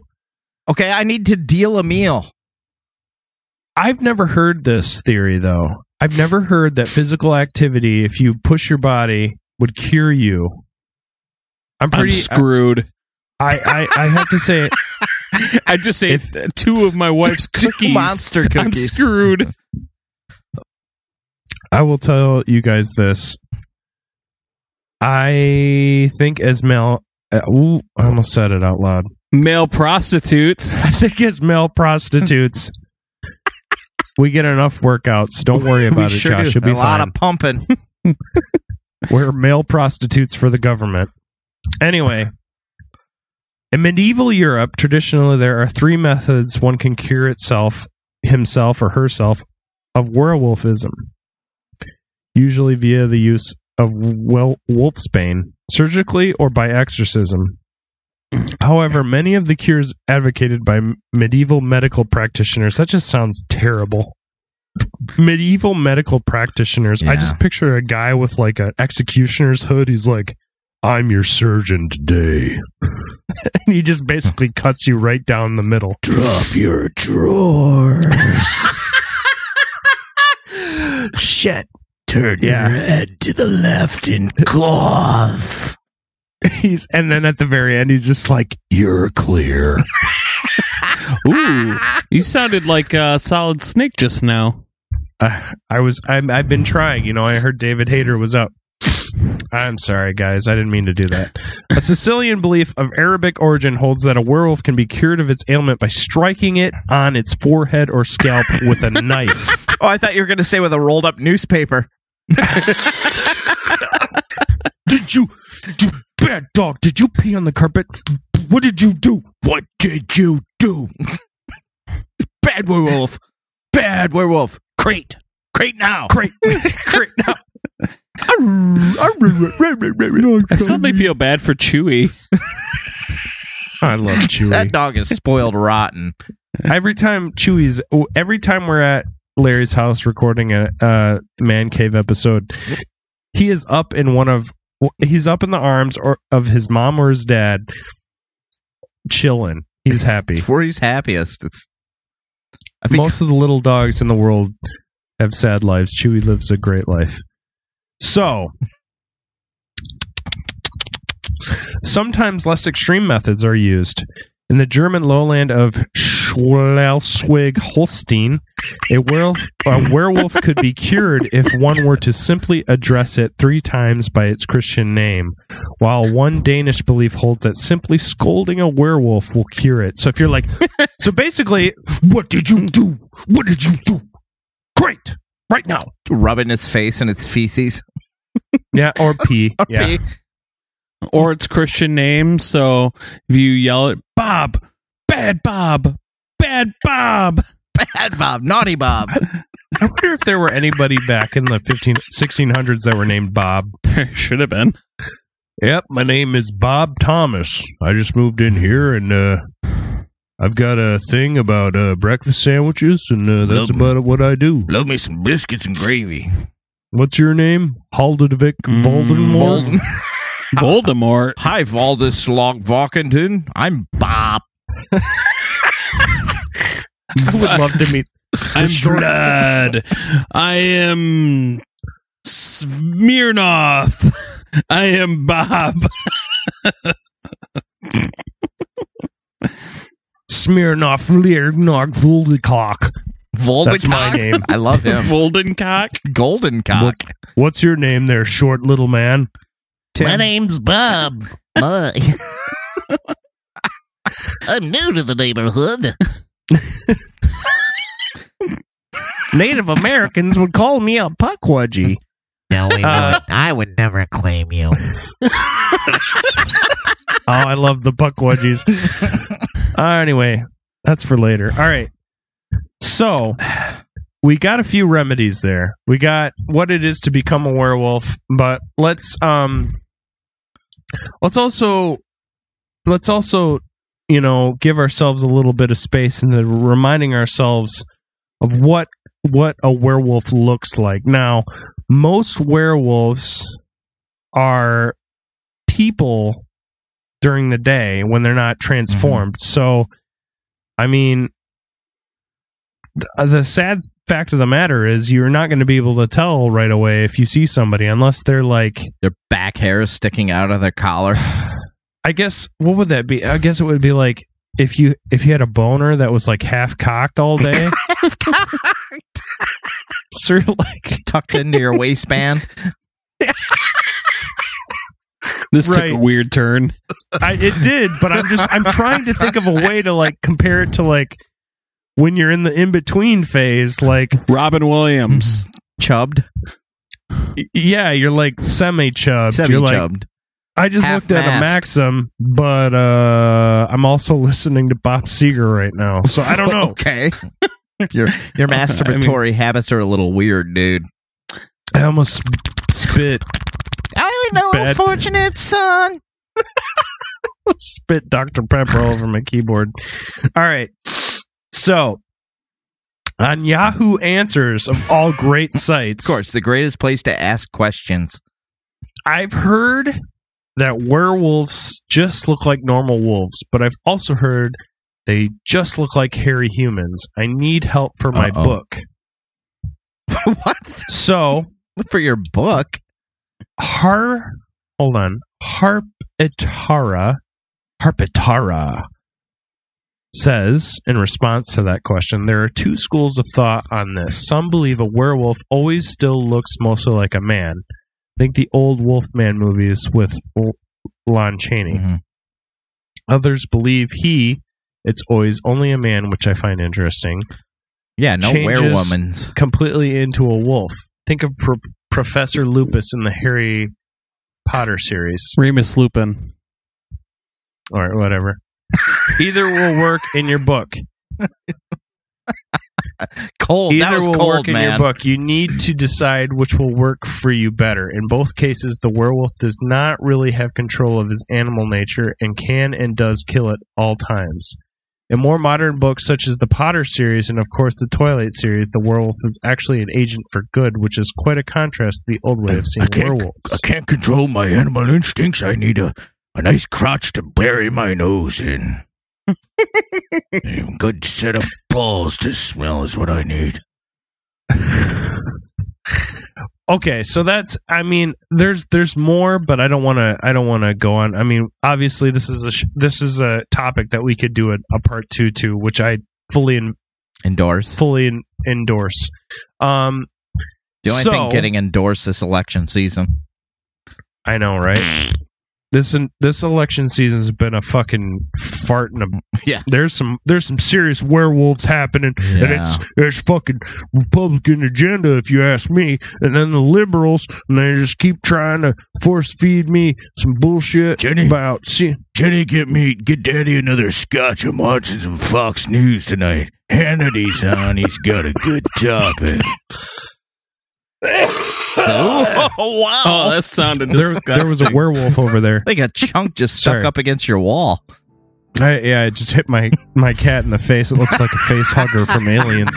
Speaker 10: okay, I need to deal a meal.
Speaker 9: I've never heard this theory though. I've never heard that physical activity, if you push your body, would cure you.
Speaker 11: I'm pretty I'm screwed.
Speaker 9: I, I, I have to say,
Speaker 11: I just say if, two of my wife's cookies, monster cookies. I'm screwed.
Speaker 9: I will tell you guys this. I think as male, uh, ooh, I almost said it out loud.
Speaker 11: Male prostitutes.
Speaker 9: I think as male prostitutes, we get enough workouts. Don't worry about it, sure Josh. Do. You'll be a lot fine.
Speaker 10: of pumping.
Speaker 9: We're male prostitutes for the government. Anyway, in medieval Europe, traditionally there are three methods one can cure itself, himself or herself of werewolfism, usually via the use of wolf's bane, surgically or by exorcism. However, many of the cures advocated by medieval medical practitioners, that just sounds terrible. Medieval medical practitioners, yeah. I just picture a guy with like an executioner's hood. He's like, I'm your surgeon today. and he just basically cuts you right down the middle.
Speaker 13: Drop your drawers. Shit. Turn yeah. your head to the left and cough.
Speaker 9: he's and then at the very end he's just like you're clear
Speaker 11: ooh you sounded like a solid snake just now
Speaker 9: uh, i was i have been trying you know i heard david hayter was up i'm sorry guys i didn't mean to do that a sicilian belief of arabic origin holds that a werewolf can be cured of its ailment by striking it on its forehead or scalp with a knife
Speaker 10: oh i thought you were going to say with a rolled up newspaper
Speaker 13: did you, did you Bad dog, did you pee on the carpet? What did you do? What did you do? Bad werewolf. Bad werewolf. Crate. Crate now. Crate.
Speaker 11: Crate now. I suddenly feel bad for Chewy.
Speaker 9: I love Chewy.
Speaker 10: That dog is spoiled rotten.
Speaker 9: Every time Chewy's, oh, every time we're at Larry's house recording a uh, man cave episode, he is up in one of he's up in the arms or of his mom or his dad, chilling. He's happy.
Speaker 10: It's where he's happiest. It's.
Speaker 9: I think most of the little dogs in the world have sad lives. Chewy lives a great life. So, sometimes less extreme methods are used. In the German lowland of Schleswig Holstein, a, werewolf, a werewolf could be cured if one were to simply address it three times by its Christian name, while one Danish belief holds that simply scolding a werewolf will cure it. So if you're like, so basically,
Speaker 13: what did you do? What did you do? Great! Right now.
Speaker 10: Rub it in its face and its feces.
Speaker 9: Yeah, or pee. or yeah. pee. Or its Christian name. So if you yell it, Bob, bad Bob, Bad Bob.
Speaker 10: Bad Bob. Naughty Bob.
Speaker 9: I wonder if there were anybody back in the 15, 1600s that were named Bob.
Speaker 11: There should have been.
Speaker 13: Yep, my name is Bob Thomas. I just moved in here and uh, I've got a thing about uh, breakfast sandwiches, and uh, that's love about me. what I do.
Speaker 10: Love me some biscuits and gravy.
Speaker 13: What's your name? Haldevic mm, Voldemort?
Speaker 10: Voldemort.
Speaker 13: Hi, Valdis Logvalkenton.
Speaker 10: I'm Bob.
Speaker 9: I would love to meet.
Speaker 13: I'm Vlad. I am Smirnoff. I am Bob.
Speaker 9: Smirnoff Leernog, Voldencock.
Speaker 10: Voldencock. That's my name. I love him.
Speaker 11: Voldencock. Goldencock. What,
Speaker 9: what's your name there, short little man?
Speaker 10: Tim. My name's Bob. My. I'm new to the neighborhood.
Speaker 9: Native Americans would call me a Pukwudgie.
Speaker 10: No, we uh, I would never claim you. oh,
Speaker 9: I love the Pukwudgies. Uh, anyway, that's for later. All right. So, we got a few remedies there. We got what it is to become a werewolf, but let's um let's also let's also you know give ourselves a little bit of space and reminding ourselves of what what a werewolf looks like now most werewolves are people during the day when they're not transformed mm-hmm. so i mean the sad fact of the matter is you're not going to be able to tell right away if you see somebody unless they're like
Speaker 10: their back hair is sticking out of their collar
Speaker 9: I guess what would that be? I guess it would be like if you if you had a boner that was like half cocked all day. cocked.
Speaker 10: sort of like tucked into your waistband.
Speaker 11: this right. took a weird turn.
Speaker 9: I, it did, but I'm just I'm trying to think of a way to like compare it to like when you're in the in between phase, like
Speaker 11: Robin Williams mm-hmm.
Speaker 10: chubbed.
Speaker 9: Yeah, you're like semi chubbed. Semi chubbed. I just looked at a Maxim, but uh, I'm also listening to Bob Seger right now, so I don't know.
Speaker 10: okay, your your masturbatory I mean, habits are a little weird, dude. I
Speaker 9: almost spit.
Speaker 10: I know, Bad. unfortunate son.
Speaker 9: spit Dr Pepper over my keyboard. All right, so on Yahoo Answers of all great sites,
Speaker 10: of course, the greatest place to ask questions.
Speaker 9: I've heard that werewolves just look like normal wolves, but I've also heard they just look like hairy humans. I need help for my Uh-oh. book. what? So
Speaker 10: for your book,
Speaker 9: Har. Hold on, Harpitara. Harpitara says in response to that question there are two schools of thought on this some believe a werewolf always still looks mostly like a man I think the old Wolfman movies with Lon Chaney. Mm-hmm. Others believe he, it's always only a man, which I find interesting.
Speaker 10: Yeah, no werewoman.
Speaker 9: Completely into a wolf. Think of Pro- Professor Lupus in the Harry Potter series.
Speaker 11: Remus Lupin.
Speaker 9: Or whatever. Either will work in your book.
Speaker 10: cold. Either that was will cold, work
Speaker 9: man.
Speaker 10: in your book.
Speaker 9: You need to decide which will work for you better. In both cases, the werewolf does not really have control of his animal nature and can and does kill at all times. In more modern books, such as the Potter series and, of course, the Twilight series, the werewolf is actually an agent for good, which is quite a contrast to the old way of seeing I werewolves. I
Speaker 13: can't control my animal instincts. I need a, a nice crotch to bury my nose in a good set of balls to smell is what I need.
Speaker 9: okay, so that's I mean, there's there's more, but I don't want to I don't want to go on. I mean, obviously this is a sh- this is a topic that we could do a, a part 2 to, which I fully in- endorse. Fully in- endorse. Um
Speaker 10: the only so, thing getting endorsed this election season.
Speaker 9: I know, right? this this election season has been a fucking fart in a yeah. There's some there's some serious werewolves happening, yeah. and it's it's fucking Republican agenda if you ask me. And then the liberals, and they just keep trying to force feed me some bullshit Jenny, about see.
Speaker 13: Jenny, get me get Daddy another scotch. I'm watching some Fox News tonight. Hannity's on. He's got a good topic.
Speaker 11: oh, wow. Oh, that sounded there, there was
Speaker 9: a werewolf over there.
Speaker 10: like a chunk just stuck Sorry. up against your wall.
Speaker 9: I, yeah, I just hit my, my cat in the face. It looks like a face hugger from Aliens.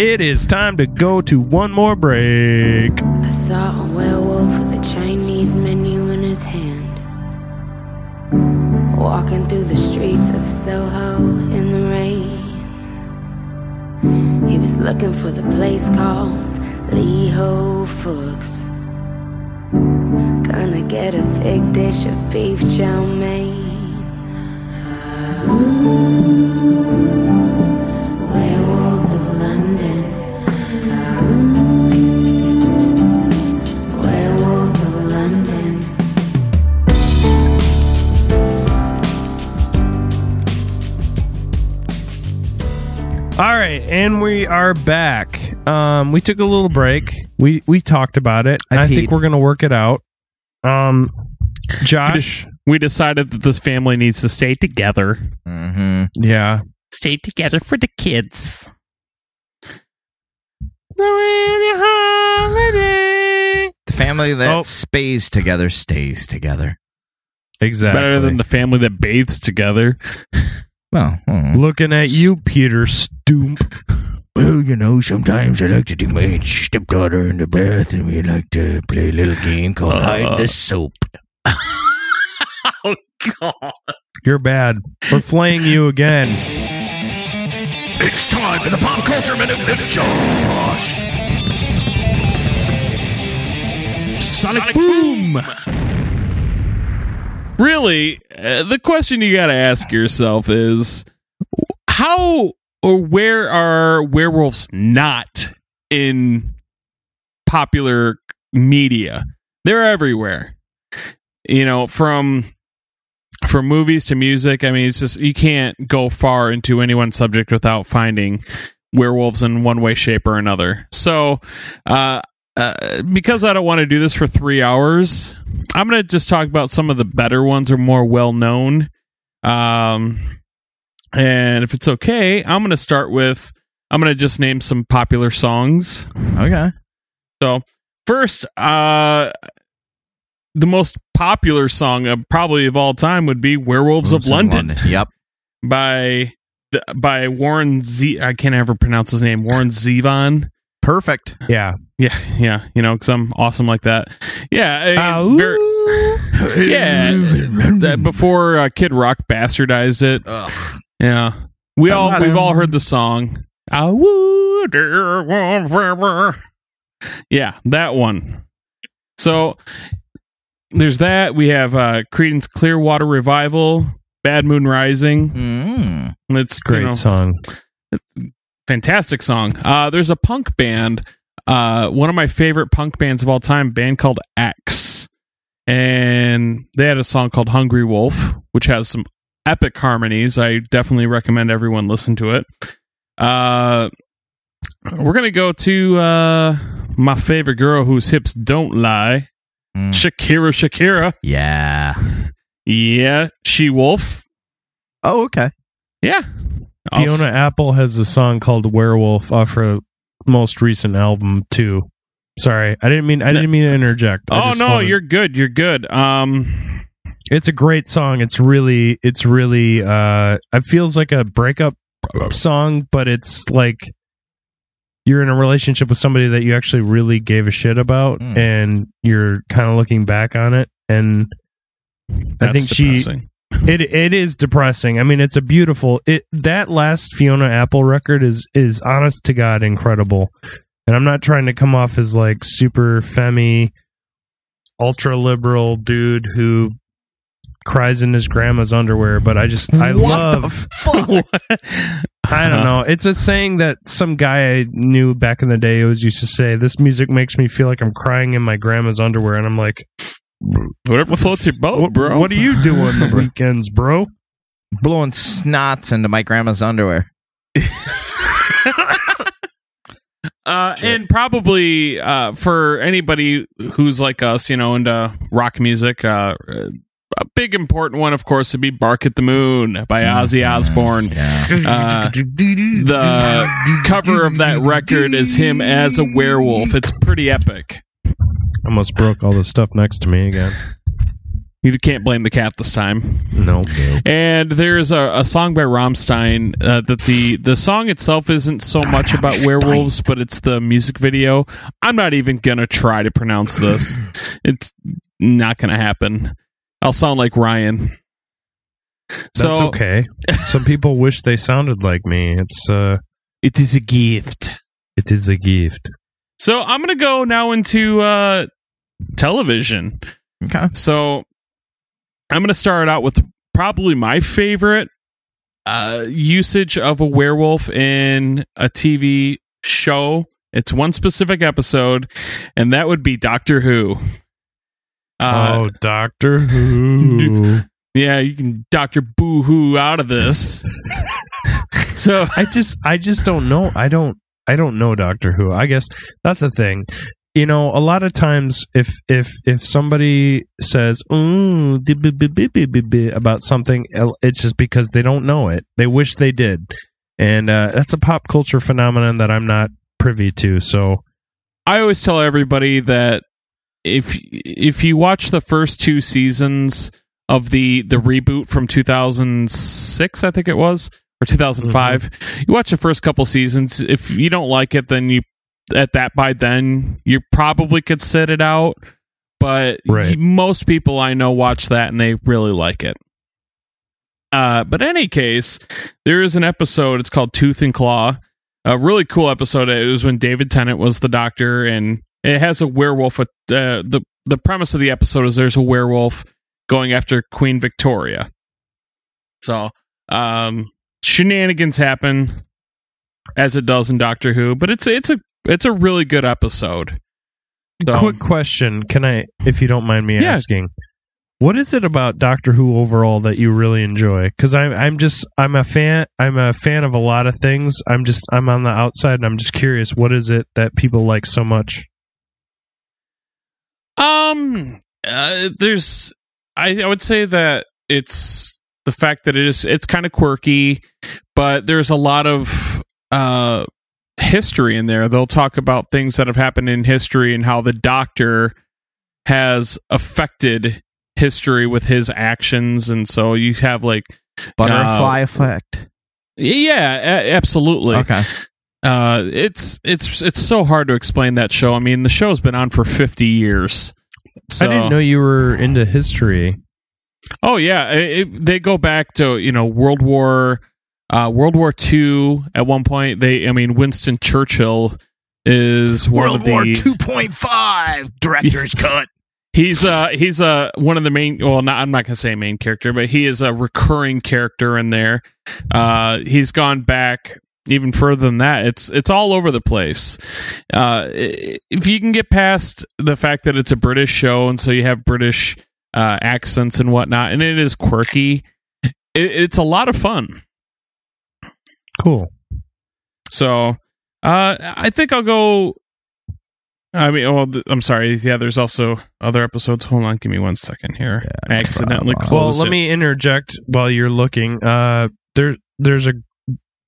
Speaker 9: it is time to go to one more break. I saw a werewolf with a Chinese menu in his hand, walking through the streets of Soho in the rain. He was looking for the place called Lee Ho Fooks. Gonna get a big dish of beef chow mein. Ooh. All right, and we are back. Um, we took a little break. We we talked about it. I, I think we're gonna work it out. Um, Josh,
Speaker 11: we decided that this family needs to stay together.
Speaker 9: Mm-hmm. Yeah,
Speaker 10: stay together for the kids. The family that oh. together stays together.
Speaker 11: Exactly. Better than the family that bathes together.
Speaker 9: Well, hmm. looking at you, Peter Stoomp.
Speaker 13: Well, you know, sometimes I like to take my stepdaughter in the bath, and we like to play a little game called uh. Hide the Soap.
Speaker 9: oh, God. You're bad. We're playing you again.
Speaker 14: It's time for the Pop Culture Minute with
Speaker 11: Josh. Sonic, Sonic Boom. Boom really, uh, the question you got to ask yourself is how or where are werewolves not in popular media? They're everywhere. You know, from from movies to music, I mean, it's just you can't go far into any one subject without finding werewolves in one way, shape, or another. So, uh, uh, because I don't want to do this for three hours, I'm going to just talk about some of the better ones or more well known. Um, and if it's okay, I'm going to start with I'm going to just name some popular songs.
Speaker 10: Okay.
Speaker 11: So first, uh, the most popular song of probably of all time would be "Werewolves, of, London. London.
Speaker 10: Yep.
Speaker 11: By by Warren Z. I can't ever pronounce his name. Warren Zevon
Speaker 10: perfect.
Speaker 11: Yeah, yeah, yeah. You know, because I'm awesome like that. Yeah, uh, very, yeah. that before uh, Kid Rock bastardized it. Ugh. Yeah, we all we've all heard the song. Yeah, that one. So there's that. We have uh Creedence Clearwater Revival, Bad Moon Rising. Mm. It's great you know, song fantastic song. Uh, there's a punk band, uh, one of my favorite punk bands of all time, band called X, and they had a song called "Hungry Wolf," which has some epic harmonies. I definitely recommend everyone listen to it. Uh, we're gonna go to uh, my favorite girl whose hips don't lie, mm. Shakira. Shakira.
Speaker 10: Yeah.
Speaker 11: Yeah, she wolf.
Speaker 10: Oh, okay.
Speaker 11: Yeah,
Speaker 9: Fiona s- Apple has a song called Werewolf off her most recent album too. Sorry, I didn't mean I didn't mean to interject. oh
Speaker 11: no, wanted- you're good. You're good. Um,
Speaker 9: it's a great song. It's really it's really uh, it feels like a breakup song, but it's like you're in a relationship with somebody that you actually really gave a shit about, mm. and you're kind of looking back on it. And That's I think depressing. she it it is depressing. I mean, it's a beautiful it that last Fiona Apple record is is honest to god incredible. And I'm not trying to come off as like super femmy ultra liberal dude who cries in his grandma's underwear, but I just I what love I don't uh-huh. know. It's a saying that some guy I knew back in the day always used to say, This music makes me feel like I'm crying in my grandma's underwear and I'm like
Speaker 11: Whatever floats your boat, bro.
Speaker 9: What are you doing the weekends, bro?
Speaker 10: Blowing snots into my grandma's underwear.
Speaker 11: Uh, and probably uh, for anybody who's like us, you know, into rock music, uh, a big important one, of course, would be "Bark at the Moon" by mm-hmm. Ozzy Osbourne. Uh, the cover of that record is him as a werewolf. It's pretty epic.
Speaker 9: Almost broke all the stuff next to me again.
Speaker 11: You can't blame the cat this time.
Speaker 9: No. Nope.
Speaker 11: And there's a, a, song by Rammstein uh, that the the song itself isn't so much about werewolves, but it's the music video. I'm not even gonna try to pronounce this. it's not gonna happen. I'll sound like Ryan. So,
Speaker 9: That's okay. Some people wish they sounded like me. It's uh,
Speaker 10: it is a gift.
Speaker 9: It is a gift.
Speaker 11: So I'm gonna go now into uh, television.
Speaker 9: Okay.
Speaker 11: So I'm gonna start out with probably my favorite uh, usage of a werewolf in a TV show. It's one specific episode, and that would be Doctor Who.
Speaker 9: Uh, oh, Doctor Who.
Speaker 11: Yeah, you can Doctor Boo Hoo out of this.
Speaker 9: so I just, I just don't know. I don't. I don't know Doctor Who. I guess that's the thing. You know, a lot of times if if if somebody says about something, it's just because they don't know it. They wish they did, and uh, that's a pop culture phenomenon that I'm not privy to. So,
Speaker 11: I always tell everybody that if if you watch the first two seasons of the the reboot from 2006, I think it was, or 2005. Mm-hmm. You watch the first couple seasons. If you don't like it, then you at that by then you probably could sit it out. But right. most people I know watch that and they really like it. Uh, but in any case, there is an episode. It's called Tooth and Claw. A really cool episode. It was when David Tennant was the doctor, and it has a werewolf. Uh, the The premise of the episode is there's a werewolf going after Queen Victoria. So, um, shenanigans happen as it does in Doctor Who, but it's it's a it's a really good episode.
Speaker 9: So, Quick question, can I if you don't mind me yeah. asking? What is it about Doctor Who overall that you really enjoy? Cuz I I'm just I'm a fan I'm a fan of a lot of things. I'm just I'm on the outside and I'm just curious what is it that people like so much?
Speaker 11: Um uh, there's I I would say that it's the fact that it is it's kind of quirky, but there's a lot of uh, history in there. They'll talk about things that have happened in history and how the Doctor has affected history with his actions, and so you have like
Speaker 10: butterfly uh, effect.
Speaker 11: Yeah, a- absolutely. Okay. Uh, it's it's it's so hard to explain that show. I mean, the show's been on for fifty years.
Speaker 9: So. I didn't know you were into history.
Speaker 11: Oh yeah, it, they go back to you know World War, uh, World War Two. At one point, they I mean Winston Churchill is
Speaker 10: World War Two Point Five director's cut.
Speaker 11: He's uh he's uh one of the main well not, I'm not gonna say main character but he is a recurring character in there. Uh, he's gone back even further than that. It's it's all over the place. Uh, if you can get past the fact that it's a British show and so you have British uh, accents and whatnot, and it is quirky. It, it's a lot of fun.
Speaker 9: Cool.
Speaker 11: So, uh, I think I'll go. I mean, well, th- I'm sorry. Yeah, there's also other episodes. Hold on, give me one second here. Yeah, I accidentally problem.
Speaker 9: closed. Well, let it. me interject while you're looking. Uh, there, there's a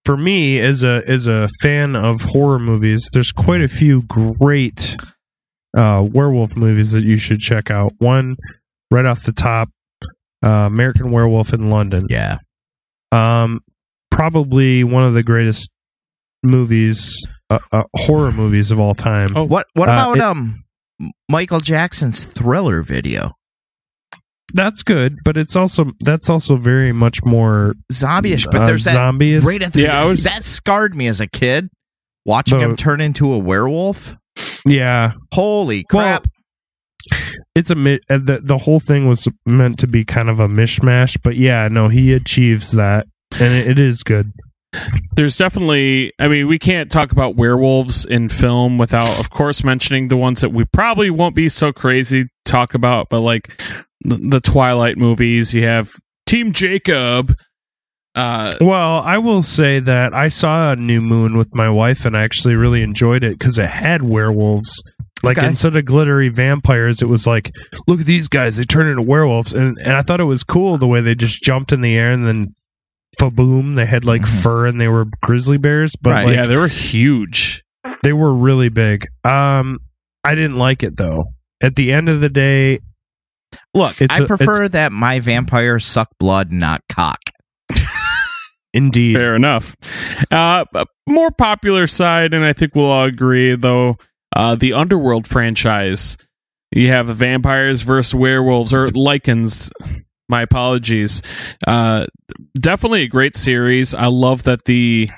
Speaker 9: for me as a as a fan of horror movies, there's quite a few great uh, werewolf movies that you should check out. One right off the top. Uh, American Werewolf in London.
Speaker 10: Yeah.
Speaker 9: Um, probably one of the greatest movies, uh, uh, horror movies of all time.
Speaker 10: Oh, what what uh, about it, um Michael Jackson's Thriller video?
Speaker 9: That's good, but it's also that's also very much more
Speaker 10: zombie-ish. But uh, there's that zombie
Speaker 9: right
Speaker 10: at the yeah, was, that scarred me as a kid watching him turn into a werewolf.
Speaker 9: Yeah.
Speaker 10: Holy crap. Well,
Speaker 9: it's a the the whole thing was meant to be kind of a mishmash, but yeah, no, he achieves that, and it, it is good.
Speaker 11: There's definitely, I mean, we can't talk about werewolves in film without, of course, mentioning the ones that we probably won't be so crazy to talk about, but like the, the Twilight movies, you have Team Jacob.
Speaker 9: Uh, well, I will say that I saw New Moon with my wife and I actually really enjoyed it because it had werewolves like okay. instead of glittery vampires, it was like, look at these guys, they turn into werewolves. And and I thought it was cool the way they just jumped in the air and then faboom, they had like mm-hmm. fur and they were grizzly bears. But right, like,
Speaker 11: yeah, they were huge.
Speaker 9: They were really big. Um I didn't like it though. At the end of the day
Speaker 10: Look, I prefer that my vampire suck blood, not cock.
Speaker 9: Indeed.
Speaker 11: Fair enough. Uh, more popular side, and I think we'll all agree, though, uh, the Underworld franchise. You have vampires versus werewolves or Lycans. My apologies. Uh, definitely a great series. I love that the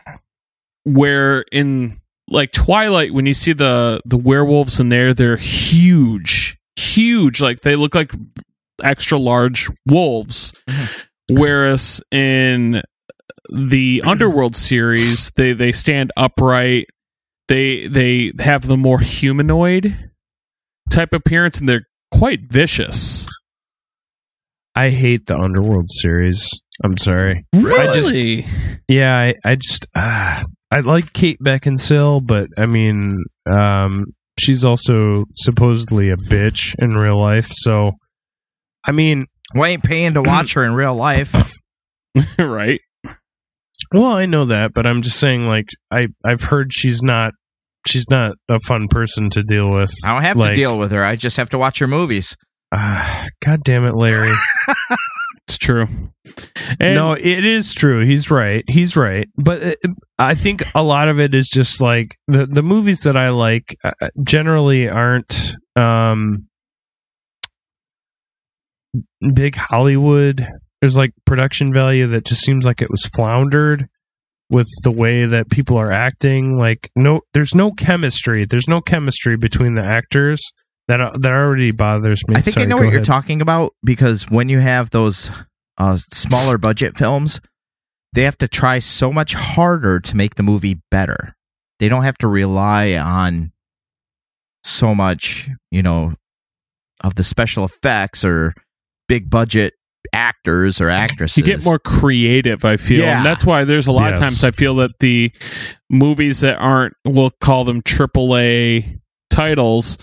Speaker 11: where in like Twilight when you see the the werewolves in there, they're huge, huge. Like they look like extra large wolves. Mm-hmm. Whereas in the Underworld series, they they stand upright they they have the more humanoid type appearance and they're quite vicious.
Speaker 9: I hate the Underworld series. I'm sorry.
Speaker 11: Really? I
Speaker 9: just, yeah, I, I just uh, I like Kate Beckinsale, but I mean, um, she's also supposedly a bitch in real life. So, I mean,
Speaker 10: why ain't paying to watch her in real life,
Speaker 9: right? Well, I know that, but I'm just saying, like, I I've heard she's not she's not a fun person to deal with.
Speaker 10: I don't have like, to deal with her. I just have to watch her movies. Uh,
Speaker 9: God damn it, Larry.
Speaker 11: it's true.
Speaker 9: And no, it is true. He's right. He's right. But it, uh, I think a lot of it is just like the the movies that I like uh, uh, generally aren't um big Hollywood. There's like production value that just seems like it was floundered with the way that people are acting. Like no, there's no chemistry. There's no chemistry between the actors. That uh, that already bothers me.
Speaker 10: I think Sorry, I know what ahead. you're talking about because when you have those uh, smaller budget films, they have to try so much harder to make the movie better. They don't have to rely on so much, you know, of the special effects or big budget actors or actresses.
Speaker 11: You get more creative, I feel. Yeah. And that's why there's a lot yes. of times I feel that the movies that aren't, we'll call them AAA titles,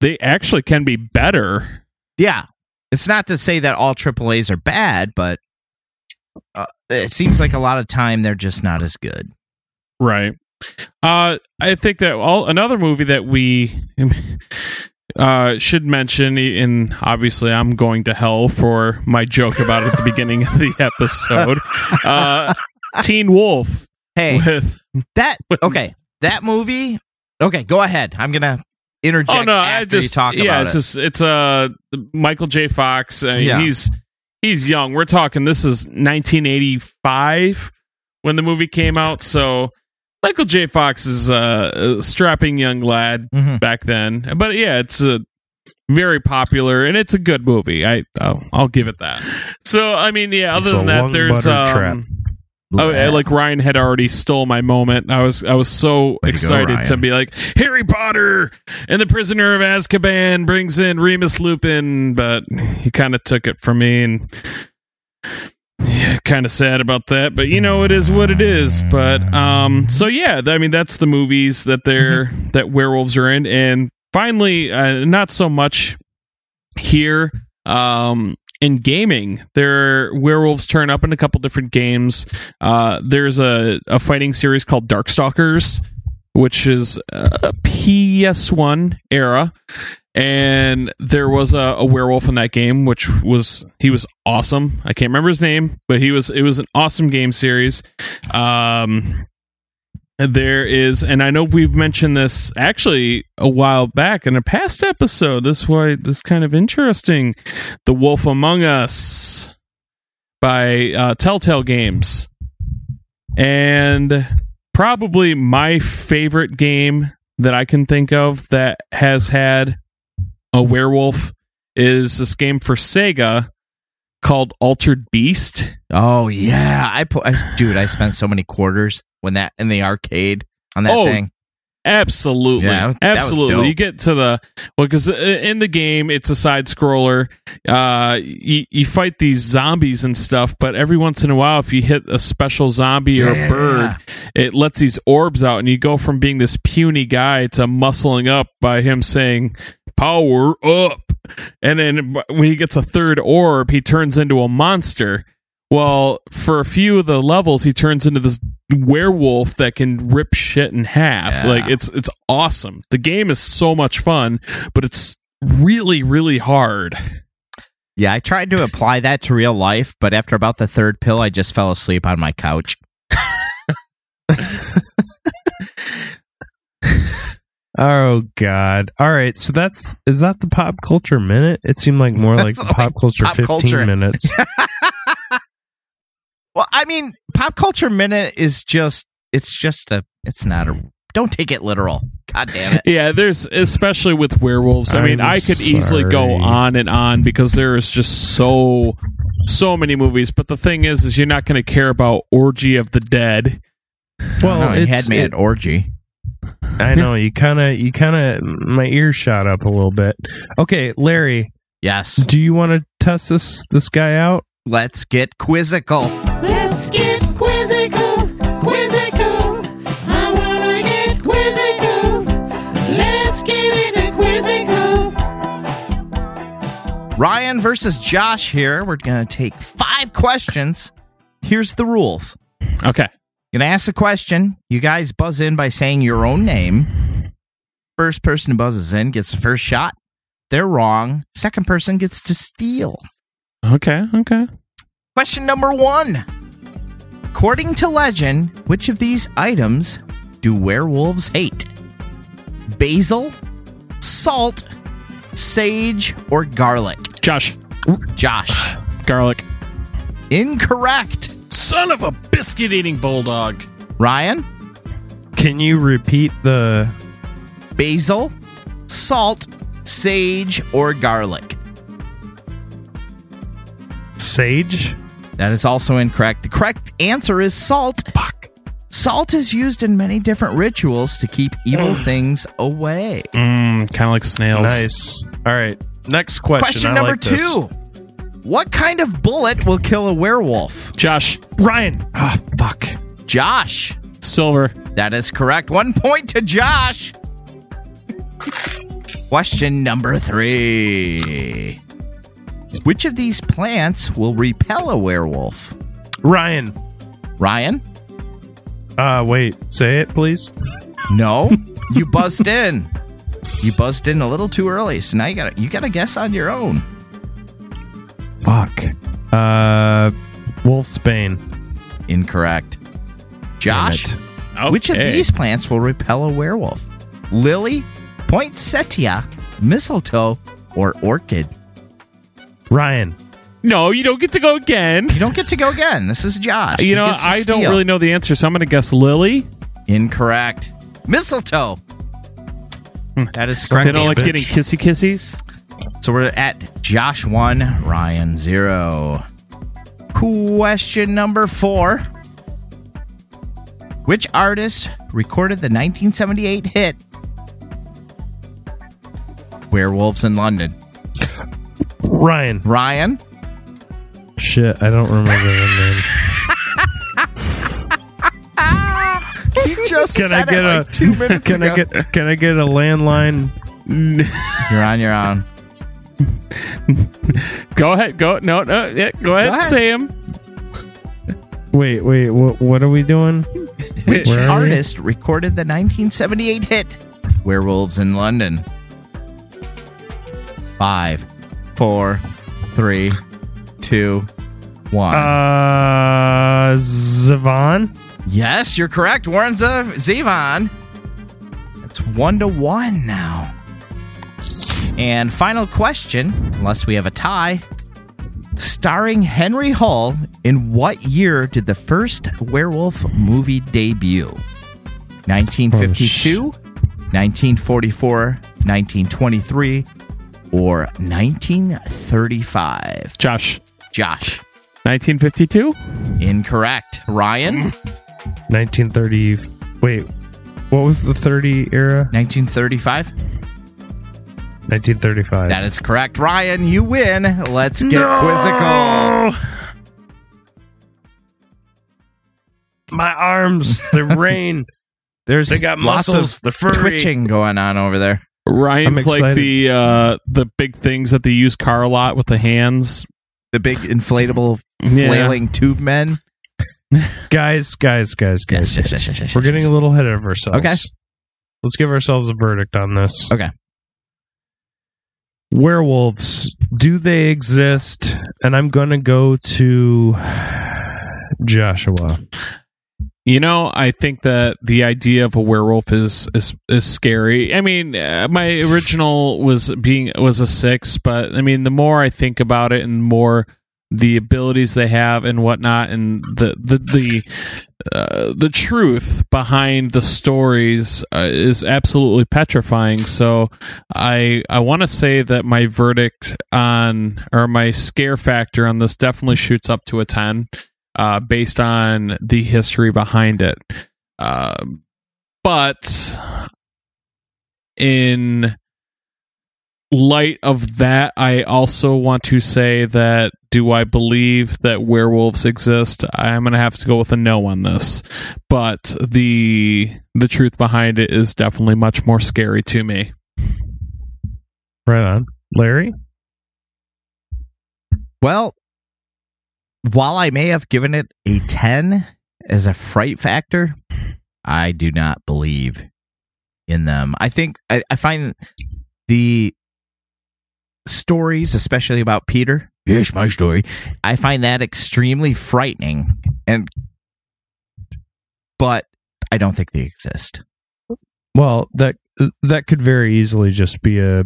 Speaker 11: they actually can be better.
Speaker 10: Yeah. It's not to say that all AAAs are bad, but uh, it seems like a lot of time they're just not as good.
Speaker 11: Right. Uh, I think that all another movie that we uh, should mention, and obviously, I'm going to hell for my joke about it at the beginning of the episode. Uh, Teen Wolf.
Speaker 10: Hey, with, that with, okay? That movie. Okay, go ahead. I'm gonna interject. Oh no, I just talk. Yeah,
Speaker 11: it's
Speaker 10: it. just
Speaker 11: it's uh Michael J. Fox. Uh, yeah. he's he's young. We're talking. This is 1985 when the movie came out. So Michael J. Fox is uh, a strapping young lad mm-hmm. back then, but yeah, it's a very popular and it's a good movie. I I'll, I'll give it that. So I mean, yeah. Other it's than that, there's um, oh, yeah, like Ryan had already stole my moment. I was I was so Way excited to, go, to, be like Harry Potter and the Prisoner of Azkaban brings in Remus Lupin, but he kind of took it from me and yeah, kind of sad about that, but you know it is what it is. But um, so yeah, I mean that's the movies that they're mm-hmm. that werewolves are in, and finally, uh, not so much here. Um, in gaming, there werewolves turn up in a couple different games. Uh, there's a a fighting series called Darkstalkers, which is a PS1 era, and there was a, a, werewolf in that game which was he was awesome i can't remember his name but he was it was an awesome game series um there is and i know we've mentioned this actually a while back in a past episode this why this kind of interesting the wolf among us by uh, telltale games and probably my favorite game that i can think of that has had a werewolf is this game for Sega called Altered Beast.
Speaker 10: Oh yeah, I, po- I dude, I spent so many quarters when that in the arcade on that oh, thing.
Speaker 11: Absolutely, yeah, that, absolutely. you get to the well because uh, in the game it's a side scroller. Uh, you, you, fight these zombies and stuff, but every once in a while, if you hit a special zombie or yeah. bird, it lets these orbs out, and you go from being this puny guy to muscling up by him saying power up. And then when he gets a third orb, he turns into a monster. Well, for a few of the levels, he turns into this werewolf that can rip shit in half. Yeah. Like it's it's awesome. The game is so much fun, but it's really really hard.
Speaker 10: Yeah, I tried to apply that to real life, but after about the third pill, I just fell asleep on my couch.
Speaker 9: Oh God! All right, so that's is that the pop culture minute? It seemed like more like, like pop culture pop fifteen culture. minutes.
Speaker 10: well, I mean, pop culture minute is just it's just a it's not a don't take it literal. God damn it!
Speaker 11: Yeah, there's especially with werewolves. I mean, I'm I could sorry. easily go on and on because there is just so so many movies. But the thing is, is you're not going to care about orgy of the dead.
Speaker 10: Well, oh, he had me it, at orgy.
Speaker 9: I know you kind of you kind of my ears shot up a little bit. Okay, Larry.
Speaker 10: Yes.
Speaker 9: Do you want to test this this guy out?
Speaker 10: Let's get quizzical.
Speaker 15: Let's get quizzical. Quizzical. I wanna get quizzical. Let's get into quizzical.
Speaker 10: Ryan versus Josh here. We're gonna take five questions. Here's the rules.
Speaker 11: Okay.
Speaker 10: Gonna ask the question. You guys buzz in by saying your own name. First person who buzzes in gets the first shot. They're wrong. Second person gets to steal.
Speaker 11: Okay, okay.
Speaker 10: Question number one. According to legend, which of these items do werewolves hate? Basil, salt, sage, or garlic?
Speaker 11: Josh.
Speaker 10: Josh.
Speaker 11: Garlic.
Speaker 10: Incorrect
Speaker 13: son of a biscuit eating bulldog.
Speaker 10: Ryan,
Speaker 11: Can you repeat the?
Speaker 10: basil, salt, sage, or garlic.
Speaker 11: Sage?
Speaker 10: That is also incorrect. The correct answer is salt. Fuck. Salt is used in many different rituals to keep evil mm. things away.
Speaker 11: Mm, kind of like snails.
Speaker 9: Nice. All right. Next question.
Speaker 10: Question I number like this. two what kind of bullet will kill a werewolf?
Speaker 11: Josh.
Speaker 9: Ryan.
Speaker 10: Ah, oh, fuck. Josh.
Speaker 11: Silver.
Speaker 10: That is correct. One point to Josh. Question number three Which of these plants will repel a werewolf?
Speaker 11: Ryan.
Speaker 10: Ryan?
Speaker 11: Uh, wait. Say it, please.
Speaker 10: No, you buzzed in. You buzzed in a little too early, so now you got you got to guess on your own.
Speaker 11: Fuck.
Speaker 9: Uh, Wolfsbane.
Speaker 10: Incorrect. Josh, okay. which of these plants will repel a werewolf? Lily, poinsettia, mistletoe, or orchid?
Speaker 11: Ryan. No, you don't get to go again.
Speaker 10: You don't get to go again. This is Josh.
Speaker 11: You know, I don't really know the answer, so I'm going to guess Lily.
Speaker 10: Incorrect. Mistletoe. Hmm. That is
Speaker 11: correct. They don't like getting kissy kissies.
Speaker 10: So we're at Josh 1, Ryan 0. Question number 4. Which artist recorded the 1978 hit Werewolves in London?
Speaker 11: Ryan.
Speaker 10: Ryan?
Speaker 9: Shit, I don't remember the name. just can I get like a, two minutes can ago. I get, can I get a landline?
Speaker 10: You're on your own
Speaker 11: go ahead. Go no no. Yeah, go ahead, ahead. Sam.
Speaker 9: Wait, wait. What, what are we doing?
Speaker 10: Which artist recorded the 1978 hit "Werewolves in London"? Five, four, three, two, one. Uh, Yes, you're correct. Warren Zivon. Zevon. It's one to one now. And final question, unless we have a tie. Starring Henry Hull. in what year did the first werewolf movie debut? 1952, oh, 1944, 1923, or 1935? Josh. Josh. 1952? Incorrect.
Speaker 11: Ryan?
Speaker 9: 1930. Wait, what was the 30
Speaker 10: era? 1935?
Speaker 9: 1935. That
Speaker 10: is correct. Ryan, you win. Let's get no! quizzical.
Speaker 13: My arms, the rain.
Speaker 10: There's they got muscles, the furry. twitching going on over there.
Speaker 11: Ryan's like the uh, the big things at the used car lot with the hands.
Speaker 10: The big inflatable flailing yeah. tube men.
Speaker 9: guys, guys, guys, guys. Yes, yes, yes, We're getting a little ahead of ourselves. Okay. Let's give ourselves a verdict on this.
Speaker 10: Okay
Speaker 9: werewolves do they exist and i'm gonna go to joshua
Speaker 11: you know i think that the idea of a werewolf is is, is scary i mean uh, my original was being was a six but i mean the more i think about it and more the abilities they have and whatnot, and the the the uh, the truth behind the stories uh, is absolutely petrifying. So I I want to say that my verdict on or my scare factor on this definitely shoots up to a ten, uh, based on the history behind it. Um, but in light of that, I also want to say that do I believe that werewolves exist? I'm going to have to go with a no on this. But the the truth behind it is definitely much more scary to me.
Speaker 9: Right on. Larry?
Speaker 10: Well, while I may have given it a 10 as a fright factor, I do not believe in them. I think I, I find the stories, especially about Peter,
Speaker 13: Here's my story.
Speaker 10: I find that extremely frightening, and but I don't think they exist.
Speaker 9: Well, that that could very easily just be a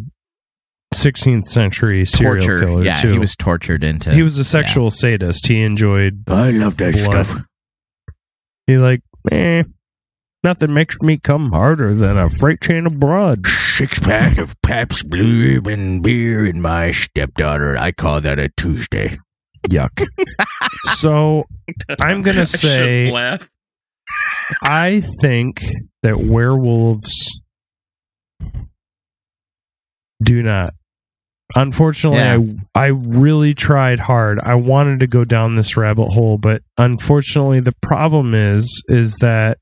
Speaker 9: 16th century serial Torture. killer.
Speaker 10: Yeah, too. he was tortured into.
Speaker 9: He was a sexual yeah. sadist. He enjoyed.
Speaker 13: I love that blood. stuff.
Speaker 9: He like, eh, Nothing makes me come harder than a freight train abroad. Six
Speaker 13: pack of Pabst Blue Ribbon beer and my stepdaughter. I call that a Tuesday.
Speaker 9: Yuck. so I'm gonna say I, I think that werewolves do not. Unfortunately, yeah. I I really tried hard. I wanted to go down this rabbit hole, but unfortunately, the problem is is that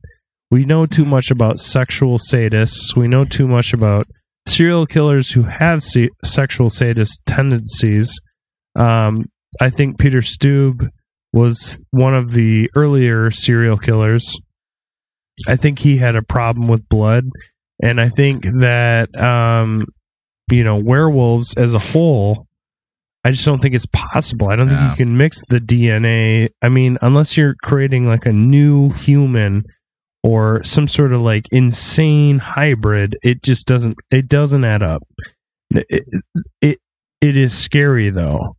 Speaker 9: we know too much about sexual sadists. We know too much about serial killers who have se- sexual sadist tendencies. Um, I think Peter Stubbe was one of the earlier serial killers. I think he had a problem with blood, and I think that um, you know werewolves as a whole. I just don't think it's possible. I don't yeah. think you can mix the DNA. I mean, unless you're creating like a new human or some sort of like insane hybrid it just doesn't it doesn't add up it, it it is scary though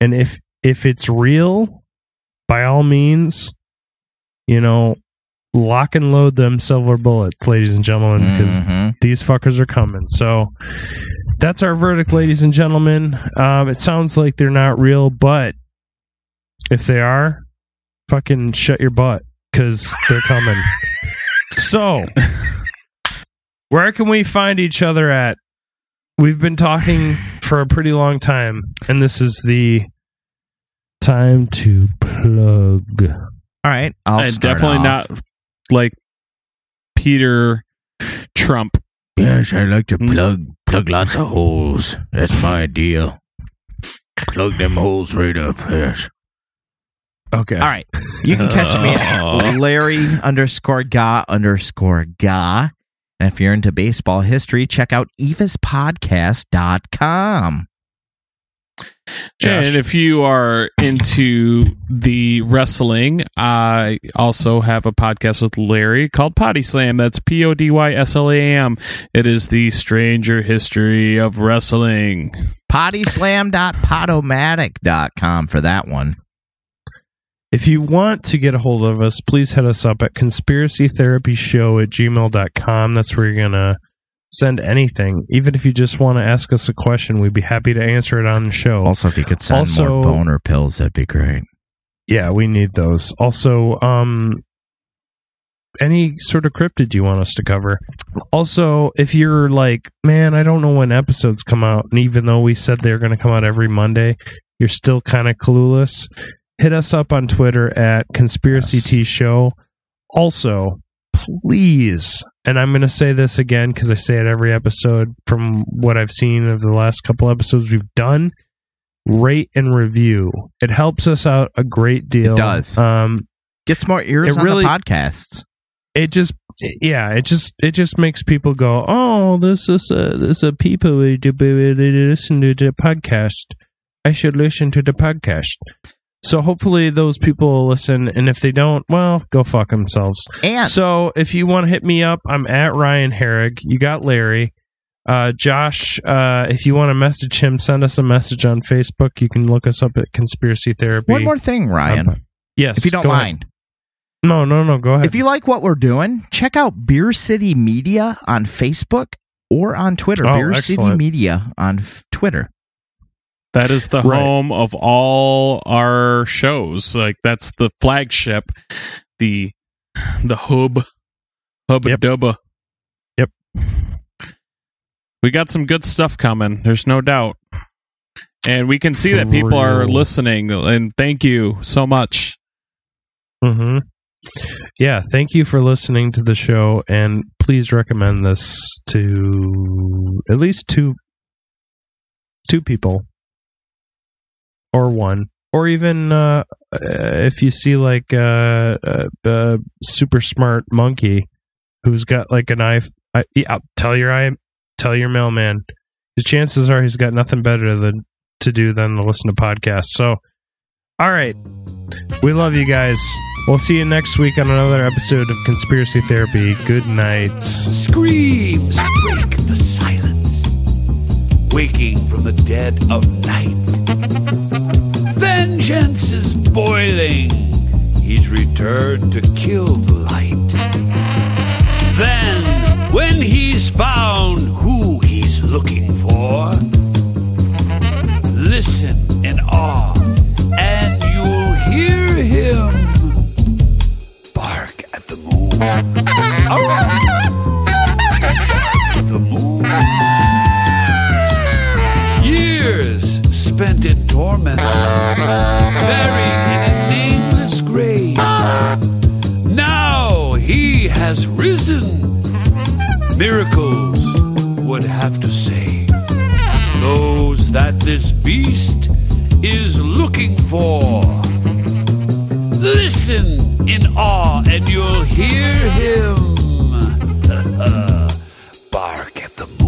Speaker 9: and if if it's real by all means you know lock and load them silver bullets ladies and gentlemen because mm-hmm. these fuckers are coming so that's our verdict ladies and gentlemen um, it sounds like they're not real but if they are fucking shut your butt because they're coming So, where can we find each other at? We've been talking for a pretty long time, and this is the time to plug.
Speaker 10: All right,
Speaker 11: I'll and start definitely off. not like Peter Trump.
Speaker 13: Yes, I like to mm. plug plug lots of holes. That's my deal. Plug them holes right up. Yes.
Speaker 10: Okay. All right. You can catch me at Larry underscore ga underscore ga. And if you're into baseball history, check out EvasPodcast.com.
Speaker 11: Josh. And if you are into the wrestling, I also have a podcast with Larry called Pody Slam. That's P O D Y S L A M. It is the stranger history of wrestling.
Speaker 10: Podyslam.podomatic.com for that one.
Speaker 9: If you want to get a hold of us, please hit us up at conspiracytherapyshow at gmail.com. That's where you're going to send anything. Even if you just want to ask us a question, we'd be happy to answer it on the show.
Speaker 10: Also, if you could send also, more boner pills, that'd be great.
Speaker 9: Yeah, we need those. Also, um, any sort of cryptid you want us to cover. Also, if you're like, man, I don't know when episodes come out, and even though we said they're going to come out every Monday, you're still kind of clueless hit us up on Twitter at Conspiracy yes. T Show. Also, please, and I'm going to say this again because I say it every episode from what I've seen of the last couple episodes we've done. Rate and review. It helps us out a great deal. It
Speaker 10: does. Um, Gets more ears on really, the podcast.
Speaker 9: It just, yeah, it just, it just makes people go, oh, this is a, this is a people who listen to the podcast. I should listen to the podcast. So hopefully those people listen, and if they don't, well, go fuck themselves. And so if you want to hit me up, I'm at Ryan Herrig. You got Larry, uh, Josh. Uh, if you want to message him, send us a message on Facebook. You can look us up at Conspiracy Therapy.
Speaker 10: one more thing, Ryan. Um,
Speaker 9: yes,
Speaker 10: if you don't go mind. Ahead.
Speaker 9: No, no, no. Go ahead.
Speaker 10: If you like what we're doing, check out Beer City Media on Facebook or on Twitter. Oh, Beer excellent. City Media on f- Twitter.
Speaker 11: That is the right. home of all our shows. Like that's the flagship, the the hub, hub
Speaker 9: yep. Yep.
Speaker 11: We got some good stuff coming. There's no doubt, and we can see that people are listening. And thank you so much.
Speaker 9: Hmm. Yeah. Thank you for listening to the show, and please recommend this to at least two two people or one, or even uh, if you see like uh, uh, a, super smart monkey who's got like a knife, I, yeah, tell your I, tell your mailman. His chances are he's got nothing better than to do than to listen to podcasts. So, all right, we love you guys. We'll see you next week on another episode of Conspiracy Therapy. Good night.
Speaker 13: Screams break the silence, waking from the dead of night Vengeance is boiling. He's returned to kill the light. Then, when he's found who he's looking for, listen in awe, and you'll hear him bark at the moon. The moon. torment, buried in a nameless grave. Now he has risen, miracles would have to say. Those that this beast is looking for. Listen in awe, and you'll hear him bark at the moon.